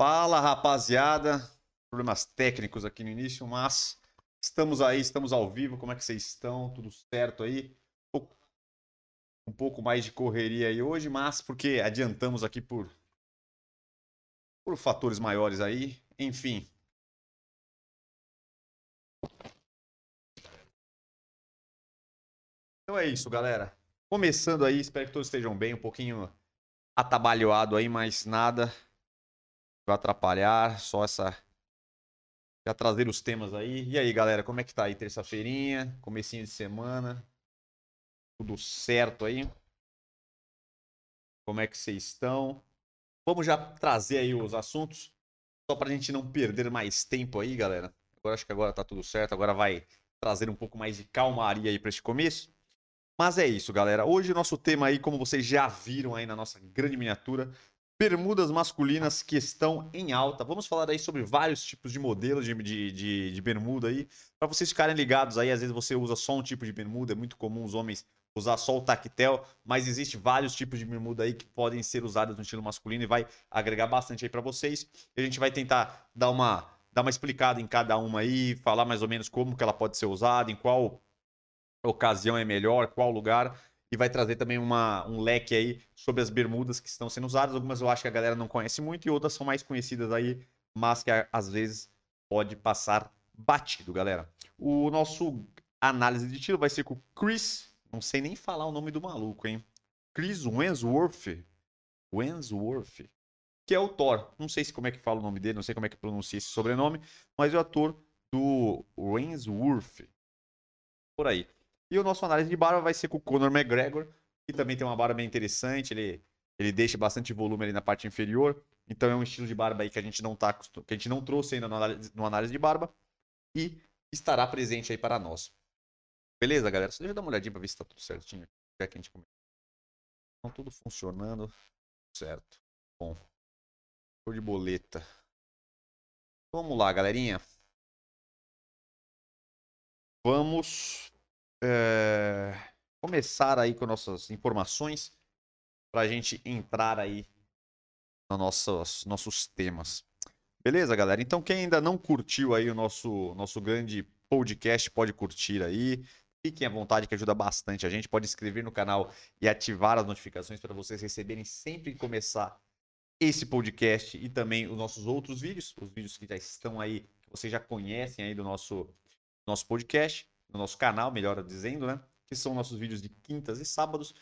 Fala, rapaziada. Problemas técnicos aqui no início, mas estamos aí, estamos ao vivo. Como é que vocês estão? Tudo certo aí? Um pouco mais de correria aí hoje, mas porque adiantamos aqui por por fatores maiores aí. Enfim. Então é isso, galera. Começando aí, espero que todos estejam bem, um pouquinho atabalhoado aí, mas nada vai atrapalhar, só essa já trazer os temas aí. E aí, galera, como é que tá aí terça-feirinha, comecinho de semana? Tudo certo aí? Como é que vocês estão? Vamos já trazer aí os assuntos, só pra gente não perder mais tempo aí, galera. Agora acho que agora tá tudo certo, agora vai trazer um pouco mais de calmaria aí para este começo. Mas é isso, galera. Hoje o nosso tema aí, como vocês já viram aí na nossa grande miniatura, bermudas masculinas que estão em alta. Vamos falar aí sobre vários tipos de modelos de, de, de, de bermuda aí, para vocês ficarem ligados aí. Às vezes você usa só um tipo de bermuda, é muito comum os homens usar só o tactel, mas existe vários tipos de bermuda aí que podem ser usados no estilo masculino e vai agregar bastante aí para vocês. E a gente vai tentar dar uma dar uma explicada em cada uma aí, falar mais ou menos como que ela pode ser usada, em qual ocasião é melhor, qual lugar e vai trazer também uma, um leque aí sobre as bermudas que estão sendo usadas. Algumas eu acho que a galera não conhece muito e outras são mais conhecidas aí, mas que às vezes pode passar batido, galera. O nosso análise de tiro vai ser com o Chris, não sei nem falar o nome do maluco, hein? Chris Wensworth. Wensworth. Que é o Thor. Não sei se como é que fala o nome dele, não sei como é que pronuncia esse sobrenome, mas é o ator do Wensworth. Por aí. E o nosso análise de barba vai ser com o Conor McGregor, que também tem uma barba bem interessante, ele, ele deixa bastante volume ali na parte inferior. Então é um estilo de barba aí que a gente não tá que a gente não trouxe ainda no análise, no análise de barba e estará presente aí para nós. Beleza, galera? Só deixa eu dar uma olhadinha para ver se tá tudo certinho. Já que a gente começou. Então tudo funcionando certo. Bom. Show de boleta. Vamos lá, galerinha. Vamos é, começar aí com nossas informações para a gente entrar aí nos nossos, nossos temas. Beleza, galera? Então, quem ainda não curtiu aí o nosso, nosso grande podcast, pode curtir aí. Fiquem à vontade, que ajuda bastante a gente. Pode inscrever no canal e ativar as notificações para vocês receberem sempre que começar esse podcast e também os nossos outros vídeos, os vídeos que já estão aí, que vocês já conhecem aí do nosso, nosso podcast no nosso canal, melhor dizendo, né? Que são nossos vídeos de quintas e sábados.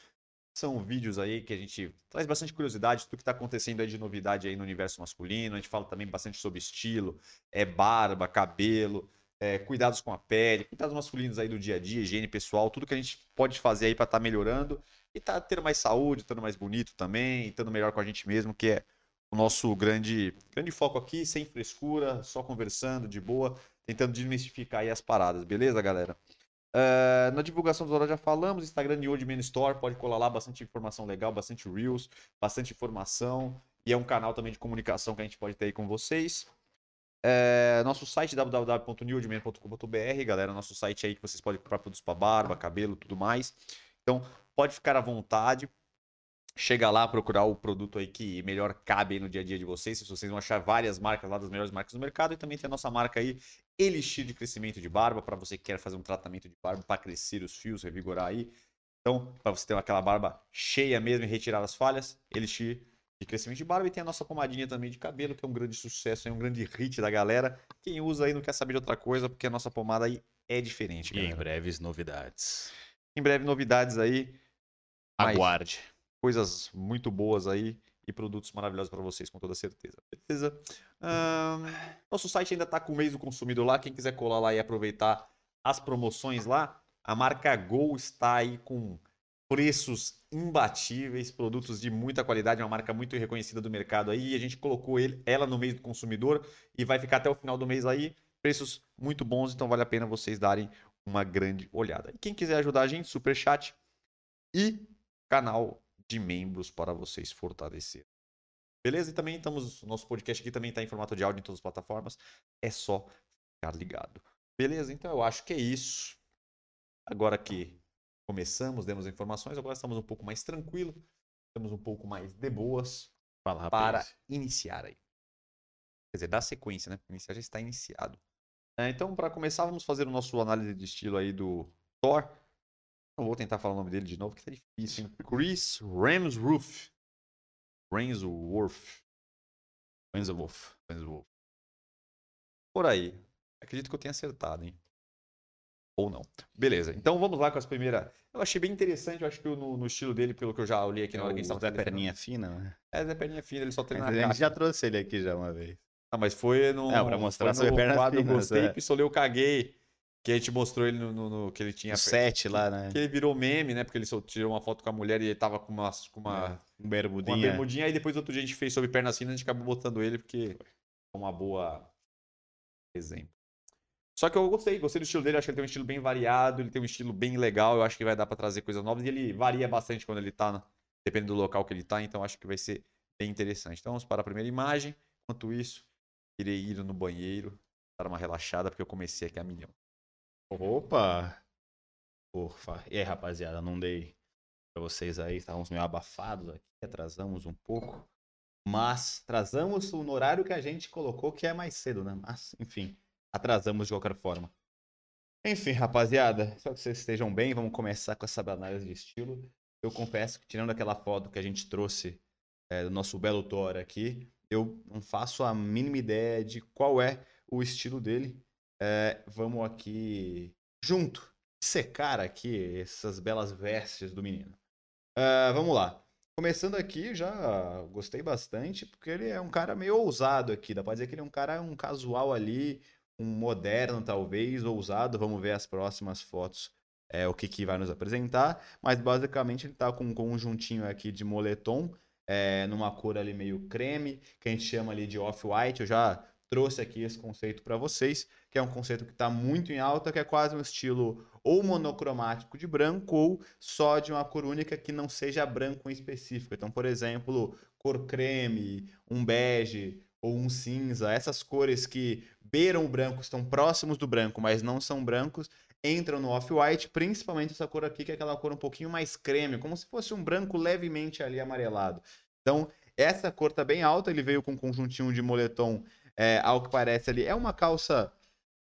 São vídeos aí que a gente traz bastante curiosidade do que está acontecendo aí de novidade aí no universo masculino. A gente fala também bastante sobre estilo, é barba, cabelo, é, cuidados com a pele, cuidados masculinos aí do dia a dia, higiene pessoal, tudo que a gente pode fazer aí para estar tá melhorando e tá tendo mais saúde, estando mais bonito também, estando melhor com a gente mesmo, que é o nosso grande, grande foco aqui, sem frescura, só conversando de boa, tentando desmistificar aí as paradas, beleza, galera? Uh, na divulgação dos horários já falamos, Instagram de Old Man Store, pode colar lá, bastante informação legal, bastante Reels, bastante informação. E é um canal também de comunicação que a gente pode ter aí com vocês. Uh, nosso site www.newdman.com.br, galera, nosso site aí que vocês podem comprar produtos para barba, cabelo, tudo mais. Então, pode ficar à vontade, chega lá, procurar o produto aí que melhor cabe no dia a dia de vocês. Vocês vão achar várias marcas lá das melhores marcas do mercado. E também tem a nossa marca aí, Elixir de crescimento de barba, para você que quer fazer um tratamento de barba para crescer os fios, revigorar aí. Então, para você ter aquela barba cheia mesmo e retirar as falhas, Elixir de crescimento de barba. E tem a nossa pomadinha também de cabelo, que é um grande sucesso, é um grande hit da galera. Quem usa aí não quer saber de outra coisa, porque a nossa pomada aí é diferente. E em breves novidades. Em breve novidades aí. Aguarde. Mas coisas muito boas aí e produtos maravilhosos para vocês, com toda certeza. Beleza? nosso site ainda está com o mês do consumidor lá. Quem quiser colar lá e aproveitar as promoções lá, a marca Gol está aí com preços imbatíveis, produtos de muita qualidade, uma marca muito reconhecida do mercado aí. A gente colocou ele, ela no mês do consumidor e vai ficar até o final do mês aí. Preços muito bons, então vale a pena vocês darem uma grande olhada. E quem quiser ajudar a gente, super chat e canal de membros para vocês fortalecer. Beleza? E também estamos. Nosso podcast aqui também está em formato de áudio em todas as plataformas. É só ficar ligado. Beleza? Então eu acho que é isso. Agora que começamos, demos informações, agora estamos um pouco mais tranquilo, estamos um pouco mais de boas Fala, para iniciar aí. Quer dizer, da sequência, né? Iniciar já está iniciado. É, então, para começar, vamos fazer o nosso análise de estilo aí do Thor. Não vou tentar falar o nome dele de novo, que tá difícil, hein? Chris Ramsroof. Ramsworth. Ramsworth. Ramsworth. Por aí. Acredito que eu tenha acertado, hein? Ou não. Beleza, então vamos lá com as primeiras. Eu achei bem interessante, eu acho que no, no estilo dele, pelo que eu já olhei aqui na hora que a gente tava Perninha Fina, né? É, Zé Perninha Fina, ele só treina na A gente já trouxe ele aqui já uma vez. Ah, mas foi no. Não, pra mostrar foi no sobre pernas quadro finas, Gostei, é. pistolei, eu caguei. Que a gente mostrou ele no, no- no- que ele tinha. O set lá, né? Que ele virou meme, né? Porque ele só tirou uma foto com a mulher e ele tava com uma, com uma, Um uma bermudinha. bermudinha. Aí depois outro dia a gente fez sobre pernas finas, a gente acabou botando ele porque é uma boa exemplo. Só que eu gostei, gostei do estilo dele, acho que ele tem um estilo bem variado, ele tem um estilo bem legal, eu acho que vai dar pra trazer coisas novas e ele varia bastante quando ele tá, dependendo do local que ele tá, então acho que vai ser bem interessante. Então vamos para a primeira imagem. Enquanto isso, irei ir no banheiro, dar uma relaxada, porque eu comecei aqui a milhão. Opa! Porfa. E aí, rapaziada, não dei pra vocês aí, estávamos meio abafados aqui, atrasamos um pouco. Mas atrasamos no horário que a gente colocou, que é mais cedo, né? Mas, enfim, atrasamos de qualquer forma. Enfim, rapaziada, espero que vocês estejam bem. Vamos começar com essa análise de estilo. Eu confesso que, tirando aquela foto que a gente trouxe é, do nosso belo Thor aqui, eu não faço a mínima ideia de qual é o estilo dele. É, vamos aqui junto secar aqui essas belas vestes do menino. Ah, vamos lá. Começando aqui, já gostei bastante, porque ele é um cara meio ousado aqui. Dá pra dizer que ele é um cara, um casual ali, um moderno talvez, ousado. Vamos ver as próximas fotos, é, o que, que vai nos apresentar. Mas basicamente ele tá com um conjuntinho aqui de moletom, é, numa cor ali meio creme, que a gente chama ali de off-white. Eu já trouxe aqui esse conceito para vocês, que é um conceito que está muito em alta, que é quase um estilo ou monocromático de branco ou só de uma cor única que não seja branco em específico. Então, por exemplo, cor creme, um bege ou um cinza, essas cores que beiram o branco, estão próximos do branco, mas não são brancos, entram no off-white, principalmente essa cor aqui, que é aquela cor um pouquinho mais creme, como se fosse um branco levemente ali amarelado. Então, essa cor tá bem alta, ele veio com um conjuntinho de moletom é, ao que parece ali. É uma calça,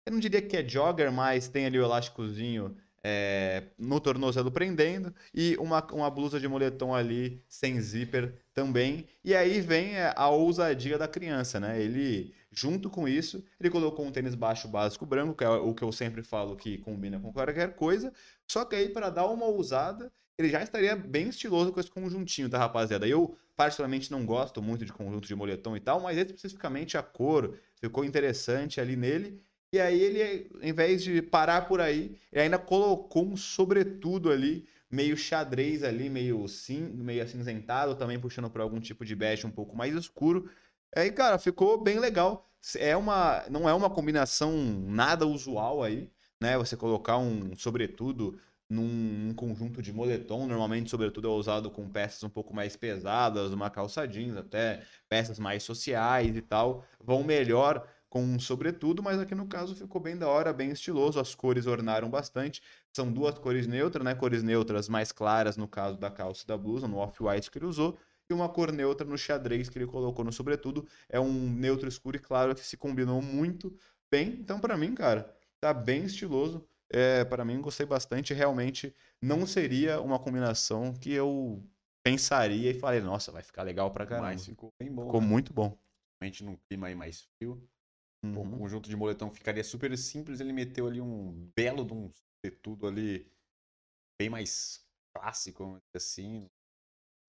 eu não diria que é jogger, mas tem ali o elásticozinho é, no tornozelo prendendo e uma, uma blusa de moletom ali sem zíper também. E aí vem é, a ousadia da criança, né? Ele, junto com isso, ele colocou um tênis baixo básico branco, que é o que eu sempre falo que combina com qualquer coisa. Só que aí, para dar uma ousada, ele já estaria bem estiloso com esse conjuntinho, tá, rapaziada? Eu, particularmente, não gosto muito de conjunto de moletom e tal, mas especificamente a cor ficou interessante ali nele. E aí ele, em vez de parar por aí, ele ainda colocou um sobretudo ali, meio xadrez ali, meio, cin meio acinzentado, também puxando para algum tipo de bege um pouco mais escuro. Aí, cara, ficou bem legal. É uma, não é uma combinação nada usual aí, né? Você colocar um sobretudo num, conjunto de moletom, normalmente sobretudo é usado com peças um pouco mais pesadas, uma calça jeans, até peças mais sociais e tal, vão melhor com um sobretudo, mas aqui no caso ficou bem da hora, bem estiloso, as cores ornaram bastante. São duas cores neutras, né? Cores neutras mais claras no caso da calça e da blusa, no off-white que ele usou, e uma cor neutra no xadrez que ele colocou no sobretudo. É um neutro escuro e claro que se combinou muito bem. Então, para mim, cara, tá bem estiloso. É, para mim, gostei bastante. Realmente não seria uma combinação que eu pensaria e falei, nossa, vai ficar legal pra caramba. Mas ficou bem bom. Ficou né? muito bom. Principalmente num clima aí mais frio. Um Uhum. conjunto de moletom ficaria super simples. Ele meteu ali um belo de um tudo ali bem mais clássico, assim.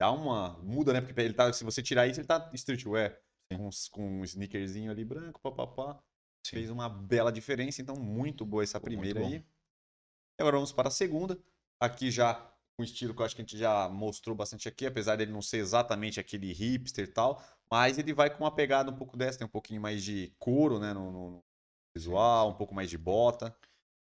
Dá uma. Muda, né? Porque ele tá, se você tirar isso, ele tá streetwear. Com, uns- com um sneakerzinho ali branco, papapá. Sim. Fez uma bela diferença. Então, muito boa essa primeira aí. E agora vamos para a segunda. Aqui já um estilo que eu acho que a gente já mostrou bastante aqui, apesar dele não ser exatamente aquele hipster e tal, mas ele vai com uma pegada um pouco dessa, tem um pouquinho mais de couro, né, no, no- visual, um pouco mais de bota.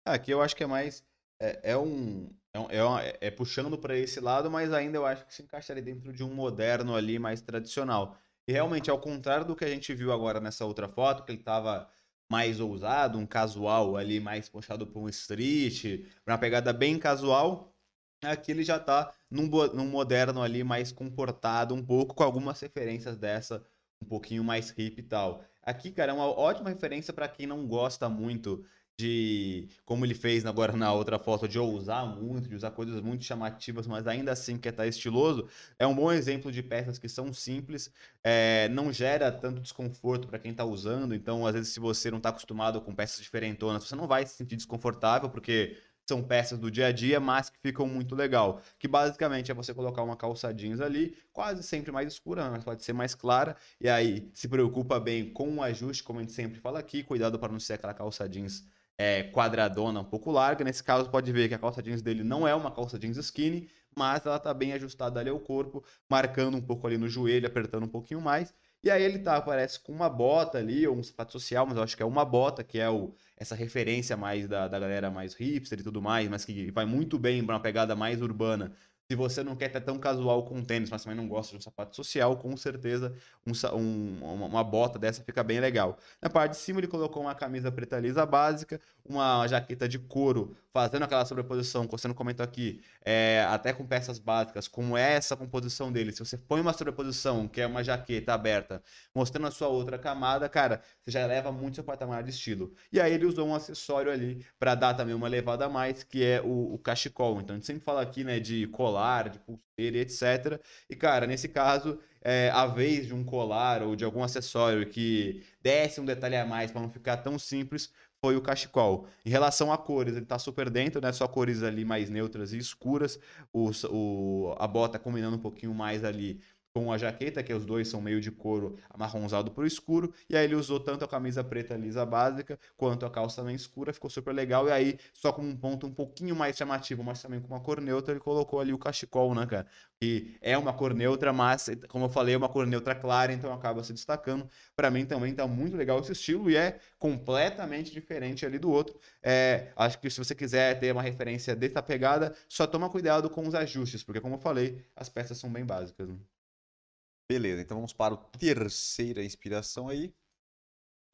Ah, Aqui eu acho que é mais. É, é um. É, um- é, uma- é puxando para esse lado, mas ainda eu acho que se encaixaria dentro de um moderno ali mais tradicional. E realmente, ao contrário do que a gente viu agora nessa outra foto, que ele tava mais ousado, um casual ali mais puxado para um street, pra uma pegada bem casual, aqui ele já tá num, num moderno ali mais comportado um pouco, com algumas referências dessa um pouquinho mais hip e tal. Aqui, cara, é uma ótima referência para quem não gosta muito de como ele fez agora na outra foto de ousar muito, de usar coisas muito chamativas, mas ainda assim quer estar tá estiloso, é um bom exemplo de peças que são simples, é, não gera tanto desconforto para quem está usando. Então, às vezes, se você não está acostumado com peças diferentonas, você não vai se sentir desconfortável, porque são peças do dia a dia, mas que ficam muito legal. Que basicamente é você colocar uma calça jeans ali, quase sempre mais escura, mas pode ser mais clara. E aí se preocupa bem com o ajuste, como a gente sempre fala aqui, cuidado para não ser aquela calça jeans é, quadradona, um pouco larga. Nesse caso, pode ver que a calça jeans dele não é uma calça jeans skinny, mas ela está bem ajustada ali ao corpo, marcando um pouco ali no joelho, apertando um pouquinho mais. E aí ele tá, parece com uma bota ali, ou um sapato social, mas eu acho que é uma bota, que é o, essa referência mais da, da galera mais hipster e tudo mais, mas que vai muito bem para uma pegada mais urbana se você não quer ter tão casual com tênis, mas também não gosta de um sapato social, com certeza um, um, uma bota dessa fica bem legal. Na parte de cima ele colocou uma camisa preta lisa básica, uma jaqueta de couro, fazendo aquela sobreposição que você não comentou aqui, é, até com peças básicas, como é essa composição dele. Se você põe uma sobreposição, que é uma jaqueta aberta, mostrando a sua outra camada, cara, você já eleva muito seu patamar de estilo. E aí ele usou um acessório ali para dar também uma levada a mais, que é o, o cachecol. Então a gente sempre fala aqui, né, de colar colar, de pulseira e etc. E, cara, nesse caso, é, a vez de um colar ou de algum acessório que desse um detalhe a mais para não ficar tão simples, foi o cachecol. Em relação a cores, ele está super dentro, né? Só cores ali mais neutras e escuras. O, o, a bota combinando um pouquinho mais ali com a jaqueta, que os dois são meio de couro amarronzado por escuro, e aí ele usou tanto a camisa preta lisa básica, quanto a calça também escura, ficou super legal, e aí, só com um ponto um pouquinho mais chamativo, mas também com uma cor neutra, ele colocou ali o cachecol, né, cara? Que é uma cor neutra, mas, como eu falei, é uma cor neutra clara, então acaba se destacando. Para mim também tá muito legal esse estilo, e é completamente diferente ali do outro. É, acho que se você quiser ter uma referência dessa pegada, só toma cuidado com os ajustes, porque como eu falei, as peças são bem básicas, né? Beleza, então vamos para a terceira inspiração aí.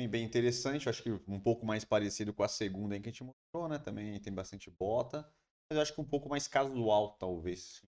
Bem interessante, acho que um pouco mais parecido com a segunda em que a gente mostrou, né? Também tem bastante bota, mas acho que um pouco mais casual, talvez.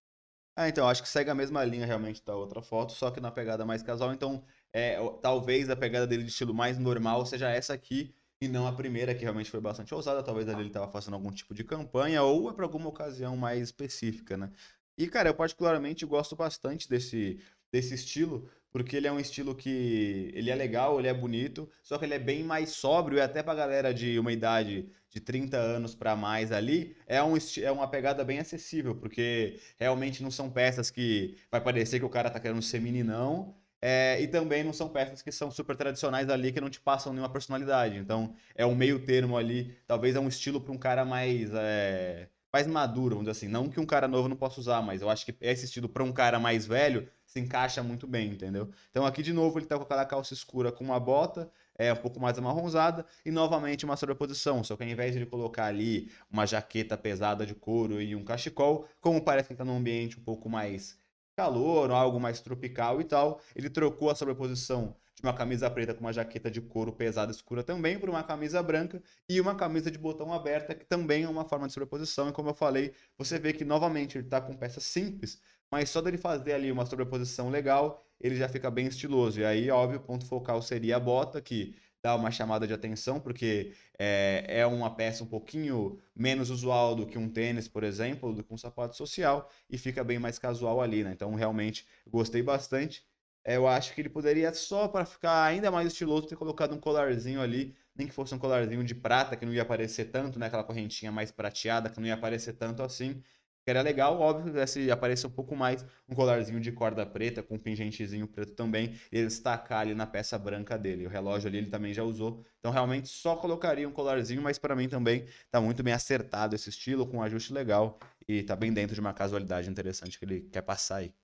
Ah, então, acho que segue a mesma linha realmente da outra foto, só que na pegada mais casual. Então, é, talvez a pegada dele de estilo mais normal seja essa aqui, e não a primeira, que realmente foi bastante ousada. Talvez ali ele estava fazendo algum tipo de campanha, ou é para alguma ocasião mais específica, né? E, cara, eu particularmente gosto bastante desse desse estilo, porque ele é um estilo que ele é legal, ele é bonito, só que ele é bem mais sóbrio e até pra galera de uma idade de 30 anos para mais ali, é, um, é uma pegada bem acessível, porque realmente não são peças que vai parecer que o cara tá querendo ser meninão, é, e também não são peças que são super tradicionais ali, que não te passam nenhuma personalidade. Então, é um meio termo ali, talvez é um estilo para um cara mais... É, mais maduro, vamos dizer assim. Não que um cara novo não possa usar, mas eu acho que esse estilo para um cara mais velho se encaixa muito bem, entendeu? Então aqui de novo ele tá com aquela calça escura com uma bota, é um pouco mais amarronzada e novamente uma sobreposição, só que ao invés de ele colocar ali uma jaqueta pesada de couro e um cachecol, como parece que está num ambiente um pouco mais calor, algo mais tropical e tal, ele trocou a sobreposição de uma camisa preta com uma jaqueta de couro pesada escura também por uma camisa branca e uma camisa de botão aberta que também é uma forma de sobreposição e como eu falei, você vê que novamente ele está com peças simples, mas só dele fazer ali uma sobreposição legal, ele já fica bem estiloso. E aí, óbvio, o ponto focal seria a bota, que dá uma chamada de atenção, porque é, é uma peça um pouquinho menos usual do que um tênis, por exemplo, do que um sapato social, e fica bem mais casual ali, né? Então, realmente, gostei bastante. É, eu acho que ele poderia, só para ficar ainda mais estiloso, ter colocado um colarzinho ali, nem que fosse um colarzinho de prata, que não ia aparecer tanto, né? Aquela correntinha mais prateada, que não ia aparecer tanto assim que era legal, óbvio, se aparecer um pouco mais um colarzinho de corda preta com um pingentezinho preto também, ele destacar ali na peça branca dele. O relógio ali ele também já usou, então realmente só colocaria um colarzinho, mas para mim também tá muito bem acertado esse estilo, com um ajuste legal e tá bem dentro de uma casualidade interessante que ele quer passar aí.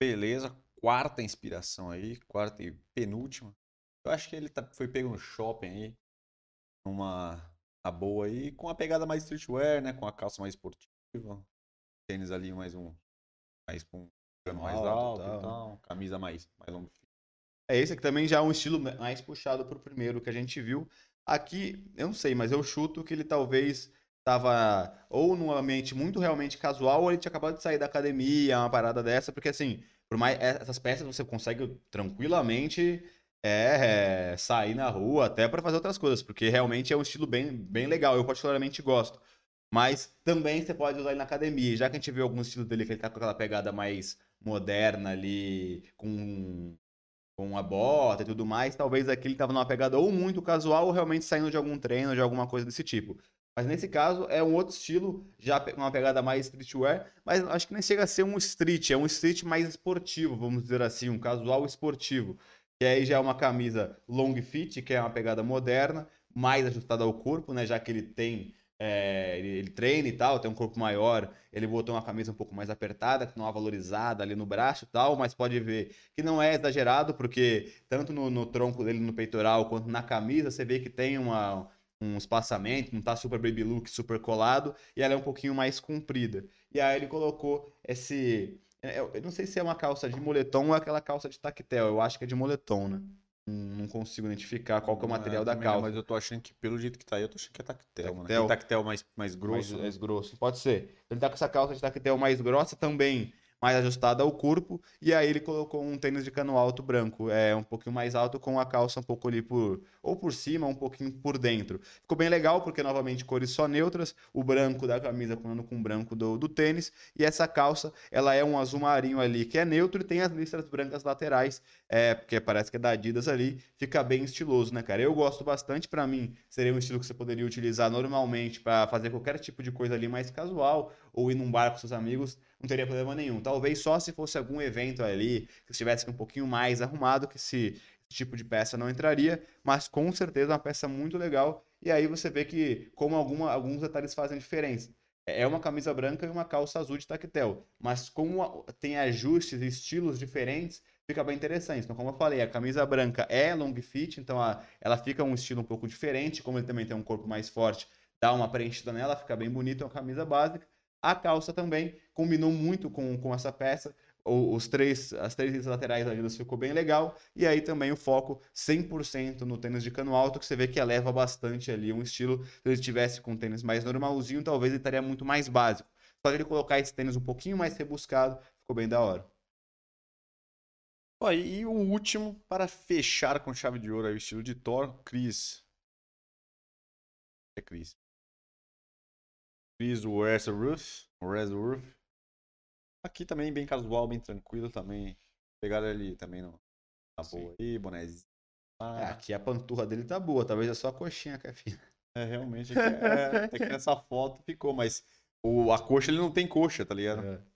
Beleza, quarta inspiração aí, quarta e penúltima. Eu acho que ele tá, foi pego no shopping aí, numa a boa aí, com a pegada mais streetwear, né, com a calça mais esportiva Tênis ali mais um. Mais com um mais alto, alto e tal. Camisa mais, mais longa. É esse aqui também já é um estilo mais puxado pro primeiro que a gente viu. Aqui, eu não sei, mas eu chuto que ele talvez tava ou num ambiente muito realmente casual, ou ele tinha acabado de sair da academia, uma parada dessa, porque assim, por mais essas peças você consegue tranquilamente é, sair na rua até para fazer outras coisas, porque realmente é um estilo bem, bem legal. Eu particularmente gosto. Mas também você pode usar ele na academia. Já que a gente viu alguns estilos dele que ele tá com aquela pegada mais moderna ali, com, com a bota e tudo mais, talvez aqui ele tava numa pegada ou muito casual ou realmente saindo de algum treino, de alguma coisa desse tipo. Mas nesse caso é um outro estilo, já uma pegada mais streetwear, mas acho que nem chega a ser um street, é um street mais esportivo, vamos dizer assim, um casual esportivo. Que aí já é uma camisa long fit, que é uma pegada moderna, mais ajustada ao corpo, né? Já que ele tem é, ele, ele, treina e tal, tem um corpo maior, ele botou uma camisa um pouco mais apertada, que não é valorizada ali no braço e tal, mas pode ver que não é exagerado, porque tanto no, no, tronco dele, no peitoral, quanto na camisa, você vê que tem uma, um espaçamento, não tá super baby look, super colado, e ela é um pouquinho mais comprida. E aí ele colocou esse... É, eu não sei se é uma calça de moletom ou aquela calça de tactel, eu acho que é de moletom, né? Não consigo identificar qual é o material é, da calça. Mas eu tô achando que, pelo jeito que tá aí, eu tô achando que é tactel, tactel. tactel mais, mais grosso. Mais, mais grosso. Pode ser. Ele tá com essa calça de tactel mais grossa também mais ajustada ao corpo, e aí ele colocou um tênis de cano alto branco, é um pouquinho mais alto com a calça um pouco ali por ou por cima, um pouquinho por dentro. Ficou bem legal porque novamente cores só neutras, o branco da camisa combinando com o branco do, do tênis, e essa calça, ela é um azul marinho ali que é neutro e tem as listras brancas laterais, é, porque parece que é da Adidas ali, fica bem estiloso, né, cara? Eu gosto bastante, para mim, seria um estilo que você poderia utilizar normalmente para fazer qualquer tipo de coisa ali mais casual, ou ir num bar com seus amigos, não teria problema nenhum. Talvez só se fosse algum evento ali, que estivesse um pouquinho mais arrumado, que esse, tipo de peça não entraria, mas com certeza é uma peça muito legal. E aí você vê que como alguma, alguns detalhes fazem diferença. É, uma camisa branca e uma calça azul de tactel, mas como tem ajustes e estilos diferentes, fica bem interessante. Então, como eu falei, a camisa branca é long fit, então a, ela fica um estilo um pouco diferente, como ele também tem um corpo mais forte, dá uma preenchida nela, fica bem bonito, é uma camisa básica. A calça também combinou muito com, com essa peça. Os três, as três laterais ali ficou bem legal. E aí também o foco 100% no tênis de cano alto, que você vê que eleva bastante ali um estilo. Se ele tivesse com um tênis mais normalzinho, talvez ele estaria muito mais básico. Só ele colocar esse tênis um pouquinho mais rebuscado, ficou bem da hora. Ó, e o último, para fechar com chave de ouro, aí, o estilo de Thor, Chris. É Chris. Fiz o Westworth, Westworth. Aqui também bem casual, bem tranquilo também. Pegaram ali também no, na boa aí, bonézinho. Ah, é, aqui a panturra dele tá boa, talvez é só a coxinha que é fina. É, realmente, é, é, que nessa foto ficou, mas o, a coxa ele não tem coxa, tá ligado? É.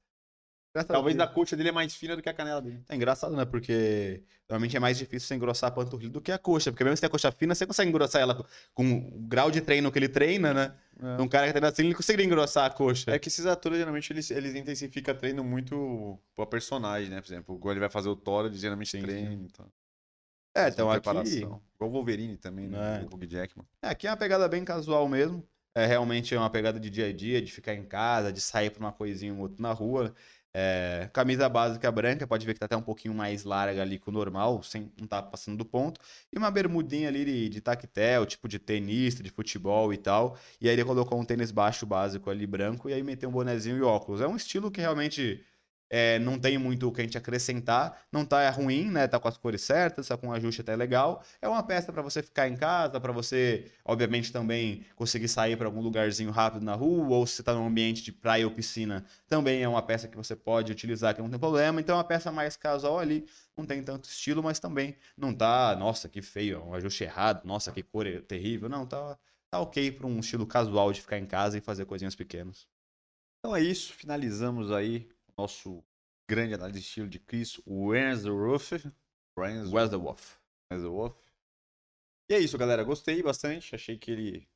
Talvez a coxa dele é mais fina do que a canela dele. É engraçado, né? Porque normalmente é mais difícil você engrossar a panturrilha do que a coxa. Porque mesmo se tem a coxa fina, você consegue engrossar ela com o grau de treino que ele treina, né? É. Um cara que treina assim, ele consegue engrossar a coxa. É que esses atores, geralmente, eles, eles intensificam treino muito pra personagem, né? Por exemplo, quando ele vai fazer o Thor, ele geralmente sim, treina. Sim. Então. É, então aqui... Igual o Wolverine também, né? É. O Hugh Jackman. É, aqui é uma pegada bem casual mesmo. É realmente uma pegada de dia a dia, de ficar em casa, de sair pra uma coisinha ou outra na rua. É, camisa básica branca, pode ver que tá até um pouquinho mais larga ali que o normal, sem não tá passando do ponto. E uma bermudinha ali de, de tactel, tipo de tenista, de futebol e tal. E aí ele colocou um tênis baixo básico ali branco e aí meteu um bonezinho e óculos. É um estilo que realmente é, não tem muito o que a gente acrescentar. Não tá ruim, né? Tá com as cores certas, tá com um ajuste até legal. É uma peça para você ficar em casa, para você, obviamente, também conseguir sair para algum lugarzinho rápido na rua, ou se você tá num ambiente de praia ou piscina, também é uma peça que você pode utilizar, que não tem problema. Então é uma peça mais casual ali, não tem tanto estilo, mas também não tá, nossa, que feio, um ajuste errado, nossa, que cor terrível. Não, tá, tá ok para um estilo casual de ficar em casa e fazer coisinhas pequenas. Então é isso, finalizamos aí nosso grande análise de estilo de Chris Wensworth. Wensworth. Wensworth. E é isso, galera. Gostei bastante. Achei que ele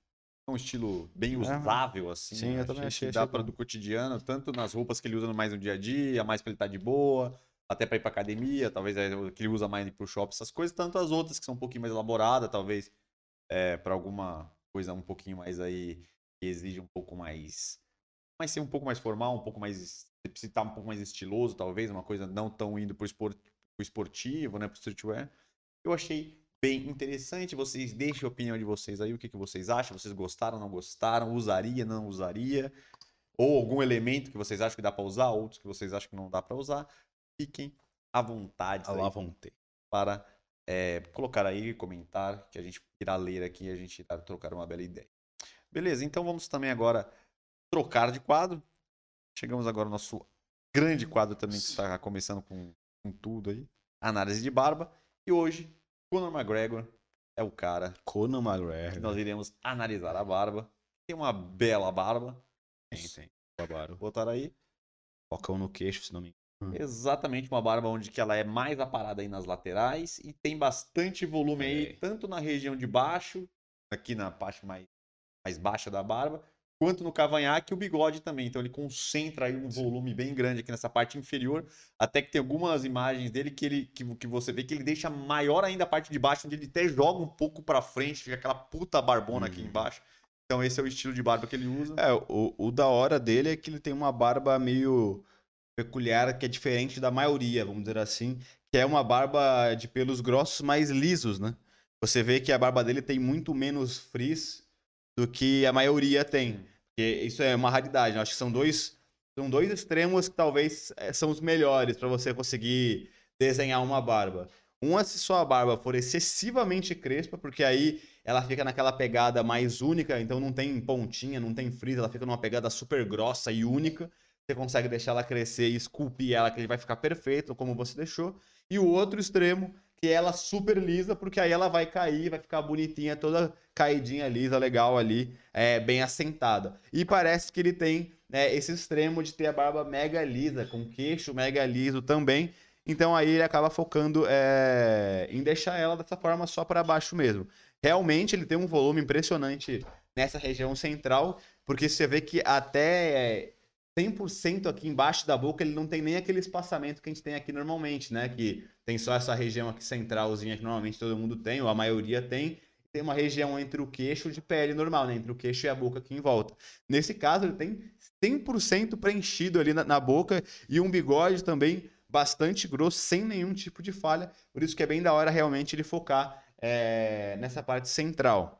é um estilo bem usável, assim. Sim, né? eu também achei. achei dá para do cotidiano, tanto nas roupas que ele usa mais no dia a dia, mais para ele estar tá de boa, até para ir para academia, talvez é que ele usa mais para o shopping, essas coisas, tanto as outras que são um pouquinho mais elaboradas, talvez é, para alguma coisa um pouquinho mais aí que exige um pouco mais, mas ser um pouco mais formal, um pouco mais você precisa estar um pouco mais estiloso, talvez, uma coisa não tão indo pro, esport, pro esportivo, né, pro streetwear. Eu achei bem interessante. Vocês deixem a opinião de vocês aí, o que, que vocês acham? Vocês gostaram, não gostaram? Usaria, não usaria? Ou algum elemento que vocês acham que dá para usar, outros que vocês acham que não dá para usar? Fiquem à vontade lá vontade. para é, colocar aí, comentar, que a gente irá ler aqui e a gente irá trocar uma bela ideia. Beleza, então vamos também agora trocar de quadro. Chegamos agora ao nosso grande quadro também, que está começando com, com tudo aí. Análise de barba. E hoje, Conor McGregor é o cara que McGregor. nós iremos analisar a barba. Tem uma bela barba. Tem, tem. Babaram. Botar aí. Focão no queixo, se não me engano. Exatamente uma barba onde que ela é mais aparada aí nas laterais e tem bastante volume aí, Tem. tanto na região de baixo, aqui na parte mais, mais baixa da barba, quanto no cavanhaque e o bigode também. Então ele concentra aí um volume bem grande aqui nessa parte inferior, até que tem algumas imagens dele que ele que, que você vê que ele deixa maior ainda a parte de baixo, onde ele até joga um pouco pra frente, fica aquela puta barbona aqui Uhum. embaixo. Então esse é o estilo de barba que ele usa. É, o, o da hora dele é que ele tem uma barba meio peculiar, que é diferente da maioria, vamos dizer assim, que é uma barba de pelos grossos mais lisos, né? Você vê que a barba dele tem muito menos frizz do que a maioria tem. Porque isso é uma raridade. Eu acho que são dois, são dois extremos que talvez eh, são os melhores para você conseguir desenhar uma barba. Um é se sua barba for excessivamente crespa, porque aí ela fica naquela pegada mais única, então não tem pontinha, não tem frizz, ela fica numa pegada super grossa e única. Você consegue deixar ela crescer e esculpir ela, que ele vai ficar perfeito, como você deixou. E o outro extremo, que é ela super lisa, porque aí ela vai cair, vai ficar bonitinha, toda caidinha, lisa, legal ali, é, bem assentada. E parece que ele tem né, esse extremo de ter a barba mega lisa, com queixo mega liso também. Então aí ele acaba focando é, em deixar ela dessa forma só para baixo mesmo. Realmente ele tem um volume impressionante nessa região central, porque você vê que até 100% aqui embaixo da boca ele não tem nem aquele espaçamento que a gente tem aqui normalmente, né? Que tem só essa região aqui centralzinha que normalmente todo mundo tem, ou a maioria tem. Tem uma região entre o queixo de pele normal, né? Entre o queixo e a boca aqui em volta. Nesse caso, ele tem 100% preenchido ali na, na boca e um bigode também bastante grosso, sem nenhum tipo de falha. Por isso que é bem da hora realmente ele focar é, nessa parte central.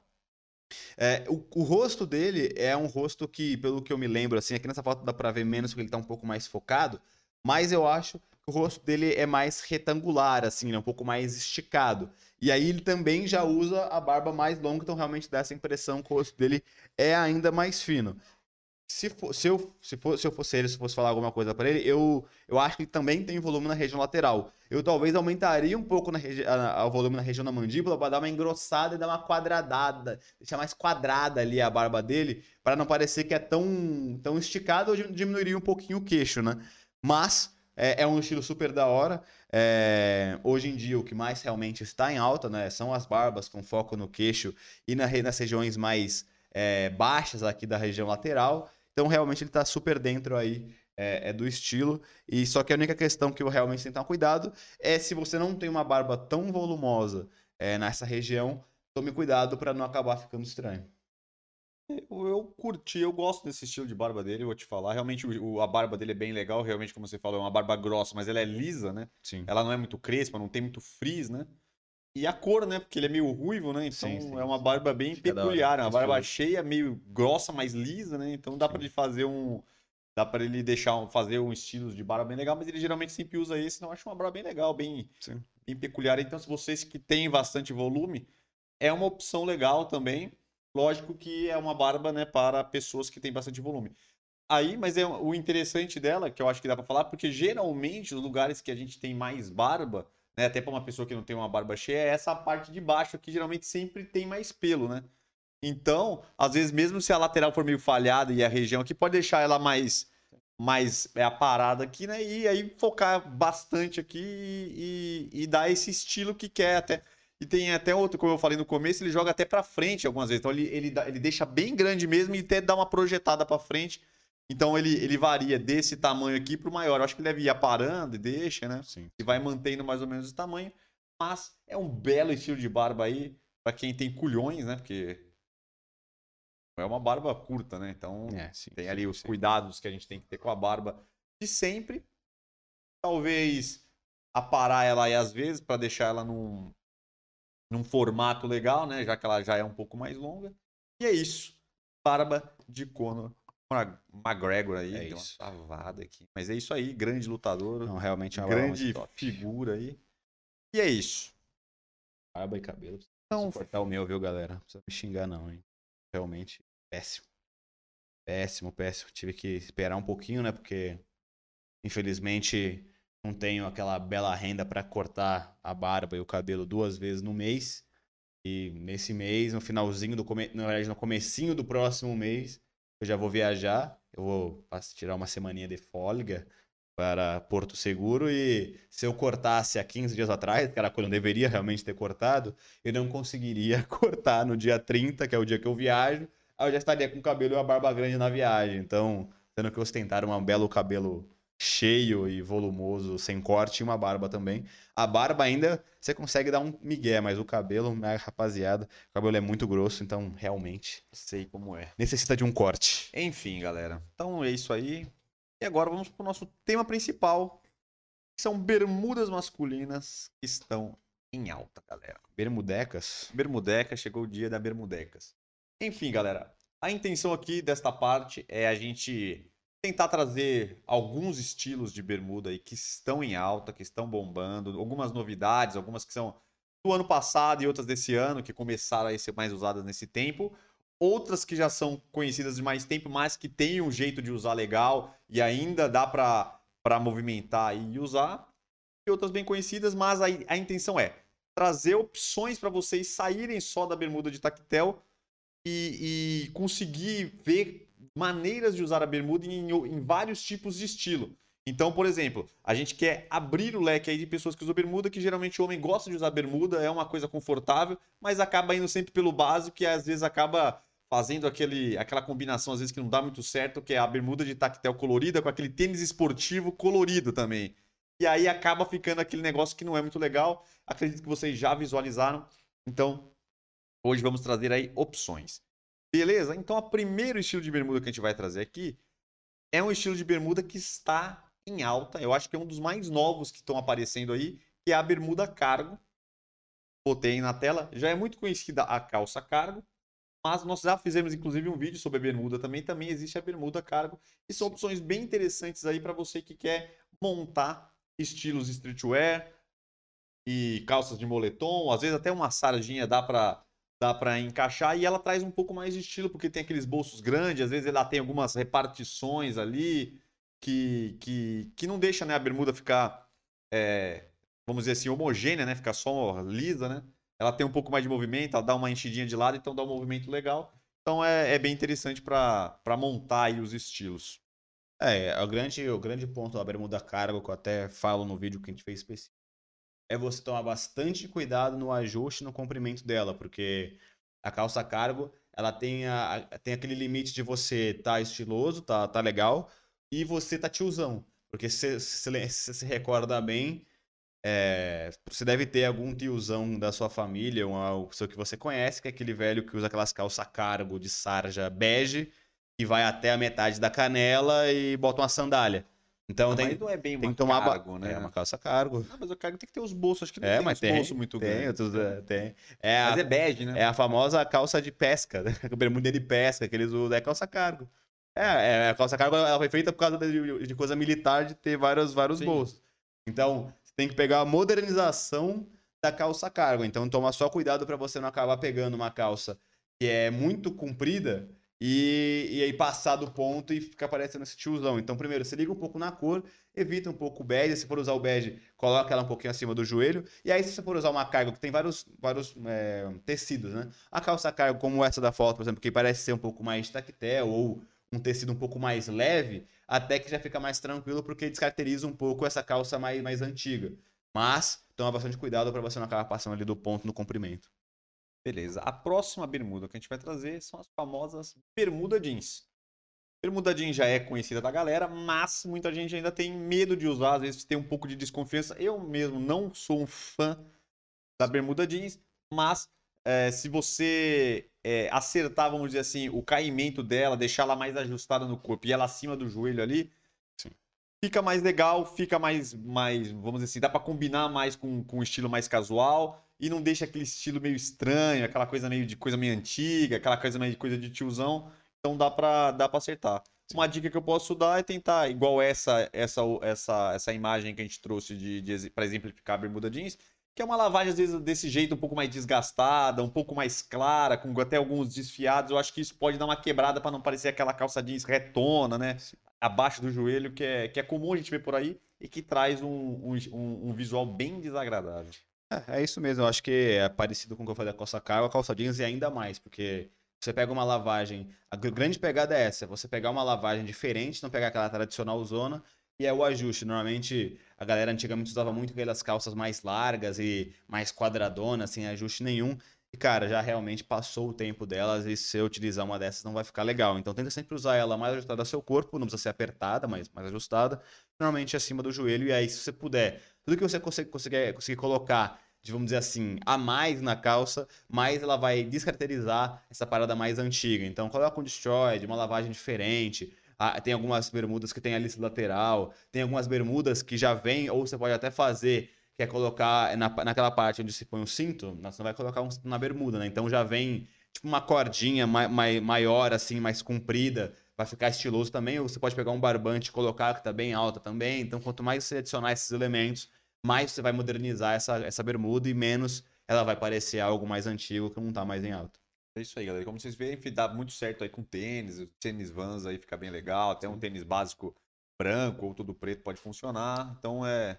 É, o, o rosto dele é um rosto que, pelo que eu me lembro, assim, aqui nessa foto dá pra ver menos porque ele tá um pouco mais focado, mas eu acho que o rosto dele é mais retangular, assim, né? Um pouco mais esticado. E aí ele também já usa a barba mais longa, então realmente dá essa impressão que o rosto dele é ainda mais fino. Se, for, se, eu, se, for, se eu fosse ele, se fosse falar alguma coisa para ele, eu, eu acho que ele também tem volume na região lateral. Eu talvez aumentaria um pouco na a- o volume na região da mandíbula para dar uma engrossada e dar uma quadradada, deixar mais quadrada ali a barba dele, para não parecer que é tão, tão esticado, ou di- diminuiria um pouquinho o queixo, né? Mas é, é um estilo super da hora. É, hoje em dia, o que mais realmente está em alta, né, são as barbas com foco no queixo e na nas regiões mais é, baixas aqui da região lateral. Então, realmente, ele está super dentro aí é, é do estilo. E só que a única questão que eu realmente tenho que tomar cuidado é se você não tem uma barba tão volumosa é, nessa região, tome cuidado para não acabar ficando estranho. Eu, curti, eu gosto desse estilo de barba dele, eu vou te falar. Realmente o- a barba dele é bem legal, realmente, como você falou, é uma barba grossa, mas ela é lisa, né? Sim. Ela não é muito crespa, não tem muito frizz, né? E a cor, né? Porque ele é meio ruivo, né? Então Sim, sim, é uma barba bem da hora, peculiar, é uma barba cheia, meio grossa, mas lisa, né? Então dá pra Sim. ele fazer um. Dá pra ele deixar um, fazer um estilo de barba bem legal, mas ele geralmente sempre usa esse, então eu acho uma barba bem legal, bem, Sim. bem peculiar. Então, se vocês que têm bastante volume, é uma opção legal também. Lógico que é uma barba, né, para pessoas que têm bastante volume. Aí, mas é o interessante dela, que eu acho que dá pra falar, porque geralmente os lugares que a gente tem mais barba, né, até pra uma pessoa que não tem uma barba cheia, é essa parte de baixo que geralmente sempre tem mais pelo, né? Então, às vezes mesmo se a lateral for meio falhada e a região aqui pode deixar ela mais mais é, aparada aqui, né? E aí focar bastante aqui e, e dar esse estilo que quer até. E tem até outro, como eu falei no começo, ele joga até pra frente algumas vezes. Então ele, ele, ele deixa bem grande mesmo e até dá uma projetada pra frente. Então ele, ele varia desse tamanho aqui pro maior. Eu acho que ele deve ir aparando e deixa, né? Sim. E vai mantendo mais ou menos esse tamanho. Mas é um belo estilo de barba aí pra quem tem culhões, né? Porque é uma barba curta, né? Então É, sim, tem sim, ali os sim. cuidados que a gente tem que ter com a barba de sempre. Talvez aparar ela aí às vezes para deixar ela num, num formato legal, né? Já que ela já é um pouco mais longa. E é isso. Barba de Conor McGregor aí, É deu isso. uma travada aqui. Mas é isso aí, grande lutador, Não, realmente é uma grande figura aí. E é isso. Barba e cabelo. Não cortar o meu, viu, galera? Não precisa me xingar, não, hein? Realmente, péssimo. Péssimo, péssimo. Tive que esperar um pouquinho, né? Porque, infelizmente, não tenho aquela bela renda pra cortar a barba e o cabelo duas vezes no mês. E nesse mês, no finalzinho do... Come... Na verdade, no comecinho do próximo mês, eu já vou viajar. Eu vou tirar uma semaninha de folga para Porto Seguro. E se eu cortasse há 15 dias atrás, que era quando eu deveria realmente ter cortado, eu não conseguiria cortar no dia 30, que é o dia que eu viajo. Aí eu já estaria com o cabelo e a barba grande na viagem. Então, tendo que ostentar um belo cabelo cheio e volumoso, sem corte, e uma barba também. A barba ainda você consegue dar um migué, mas o cabelo, minha rapaziada, o cabelo é muito grosso, então realmente sei como é. necessita de um corte. Enfim, galera. Então é isso aí. E agora vamos pro nosso tema principal, que são bermudas masculinas que estão em alta, galera. Bermudecas. Bermudeca, chegou o dia da Bermudecas. Enfim, galera, a intenção aqui desta parte é a gente tentar trazer alguns estilos de bermuda aí que estão em alta, que estão bombando, algumas novidades, algumas que são do ano passado e outras desse ano, que começaram a ser mais usadas nesse tempo. Outras que já são conhecidas de mais tempo, mas que têm um jeito de usar legal e ainda dá para movimentar e usar. E outras bem conhecidas, mas a, a intenção é trazer opções para vocês saírem só da bermuda de tactel e, e conseguir ver maneiras de usar a bermuda em, em vários tipos de estilo. Então, por exemplo, a gente quer abrir o leque aí de pessoas que usam bermuda, que geralmente o homem gosta de usar bermuda, é uma coisa confortável, mas acaba indo sempre pelo básico e às vezes acaba fazendo aquele, aquela combinação, às vezes que não dá muito certo, que é a bermuda de tactel colorida com aquele tênis esportivo colorido também. E aí acaba ficando aquele negócio que não é muito legal. Acredito que vocês já visualizaram. Então, hoje vamos trazer aí opções. Beleza? Então, o primeiro estilo de bermuda que a gente vai trazer aqui é um estilo de bermuda que está em alta. Eu acho que é um dos mais novos que estão aparecendo aí, que é a bermuda cargo. Botei aí na tela. Já é muito conhecida a calça cargo, mas nós já fizemos inclusive um vídeo sobre a bermuda também. Também existe a bermuda cargo. E são opções bem interessantes aí para você que quer montar estilos streetwear e calças de moletom, às vezes até uma sardinha dá para dá para encaixar e ela traz um pouco mais de estilo porque tem aqueles bolsos grandes, às vezes ela tem algumas repartições ali que que, que não deixa né, a bermuda ficar é, vamos dizer assim homogênea, né, ficar só lisa, né? Ela tem um pouco mais de movimento, ela dá uma enchidinha de lado, então dá um movimento legal. Então é, é bem interessante para montar aí os estilos. É, o grande, o grande ponto da bermuda cargo, que eu até falo no vídeo que a gente fez específico, é você tomar bastante cuidado no ajuste no comprimento dela, porque a calça cargo, ela tem, a, tem aquele limite de você tá estiloso, tá, tá legal, e você tá tiozão. Porque se você se, se recorda bem, é, você deve ter algum tiozão da sua família, uma pessoa que você conhece, que é aquele velho que usa aquelas calças cargo de sarja bege, que vai até a metade da canela e bota uma sandália. Então tem, não é bem tem que tomar cargo, né? É uma calça cargo. Ah, mas o cargo tem que ter os bolsos, acho que não É, tem mas os tem, bolsos muito tem, grandes. outros, é, tem. É a, Mas é bege, né? é a famosa calça de pesca, né? A bermuda de pesca que eles usam, é calça cargo. É, é, a calça cargo ela foi feita por causa de, de coisa militar de ter vários, vários Sim. bolsos. Então, você tem que pegar a modernização da calça cargo. Então, toma só cuidado para você não acabar pegando uma calça que é muito comprida e, e aí passar do ponto e ficar parecendo esse tiozão. Então, primeiro, se liga um pouco na cor, evita um pouco o bege. Se for usar o bege, coloca ela um pouquinho acima do joelho. E aí, se você for usar uma cargo que tem vários, vários é, tecidos, né? A calça cargo, como essa da foto, por exemplo, que parece ser um pouco mais tactel ou um tecido um pouco mais leve, até que já fica mais tranquilo porque descaracteriza um pouco essa calça mais, mais antiga. Mas toma bastante cuidado para você não acabar passando ali do ponto no comprimento. Beleza. A próxima bermuda que a gente vai trazer são as famosas bermuda jeans. Bermuda jeans já é conhecida da galera, mas muita gente ainda tem medo de usar, às vezes tem um pouco de desconfiança. Eu mesmo não sou um fã da bermuda jeans, mas é, se você é, acertar, vamos dizer assim, o caimento dela, deixar ela mais ajustada no corpo e ela acima do joelho ali, Sim. fica mais legal, fica mais, mais vamos dizer assim, dá pra combinar mais com, com um estilo mais casual e não deixa aquele estilo meio estranho, aquela coisa meio de coisa meio antiga, aquela coisa meio de coisa de tiozão. Então dá pra, dá pra acertar. Uma dica que eu posso dar é tentar, igual essa essa essa essa imagem que a gente trouxe de, de para exemplificar a bermuda jeans, que é uma lavagem às vezes desse jeito um pouco mais desgastada, um pouco mais clara, com até alguns desfiados. Eu acho que isso pode dar uma quebrada para não parecer aquela calça jeans retona, né? Abaixo do joelho, que é, que é comum a gente ver por aí e que traz um, um, um visual bem desagradável. É, é, isso mesmo, eu acho que é parecido com o que eu falei da calça cargo, a calça jeans e ainda mais, porque você pega uma lavagem, a grande pegada é essa, você pegar uma lavagem diferente, não pegar aquela tradicional zona, e é o ajuste. Normalmente a galera antigamente usava muito aquelas calças mais largas e mais quadradonas, sem ajuste nenhum. E, cara, já realmente passou o tempo delas e se eu utilizar uma dessas não vai ficar legal. Então tenta sempre usar ela mais ajustada ao seu corpo, não precisa ser apertada, mas mais ajustada, normalmente acima do joelho. E aí, se você puder, tudo que você conseguir, conseguir, conseguir colocar de, vamos dizer assim, a mais na calça, mais ela vai descaracterizar essa parada mais antiga. Então, coloca um destroy, uma lavagem diferente. Ah, tem algumas bermudas que tem a lista lateral, tem algumas bermudas que já vem, ou você pode até fazer, que é colocar na, naquela parte onde se põe o cinto, você não vai colocar um na bermuda, né? Então já vem tipo uma cordinha mai, mai, maior, assim, mais comprida, vai ficar estiloso também. Ou você pode pegar um barbante e colocar, que tá bem alta também. Então, quanto mais você adicionar esses elementos, mais você vai modernizar essa, essa bermuda e menos ela vai parecer algo mais antigo que não tá mais em alta. É isso aí, galera. Como vocês veem, dá muito certo aí com tênis, tênis Vans aí fica bem legal, até um tênis básico branco ou todo preto pode funcionar. Então é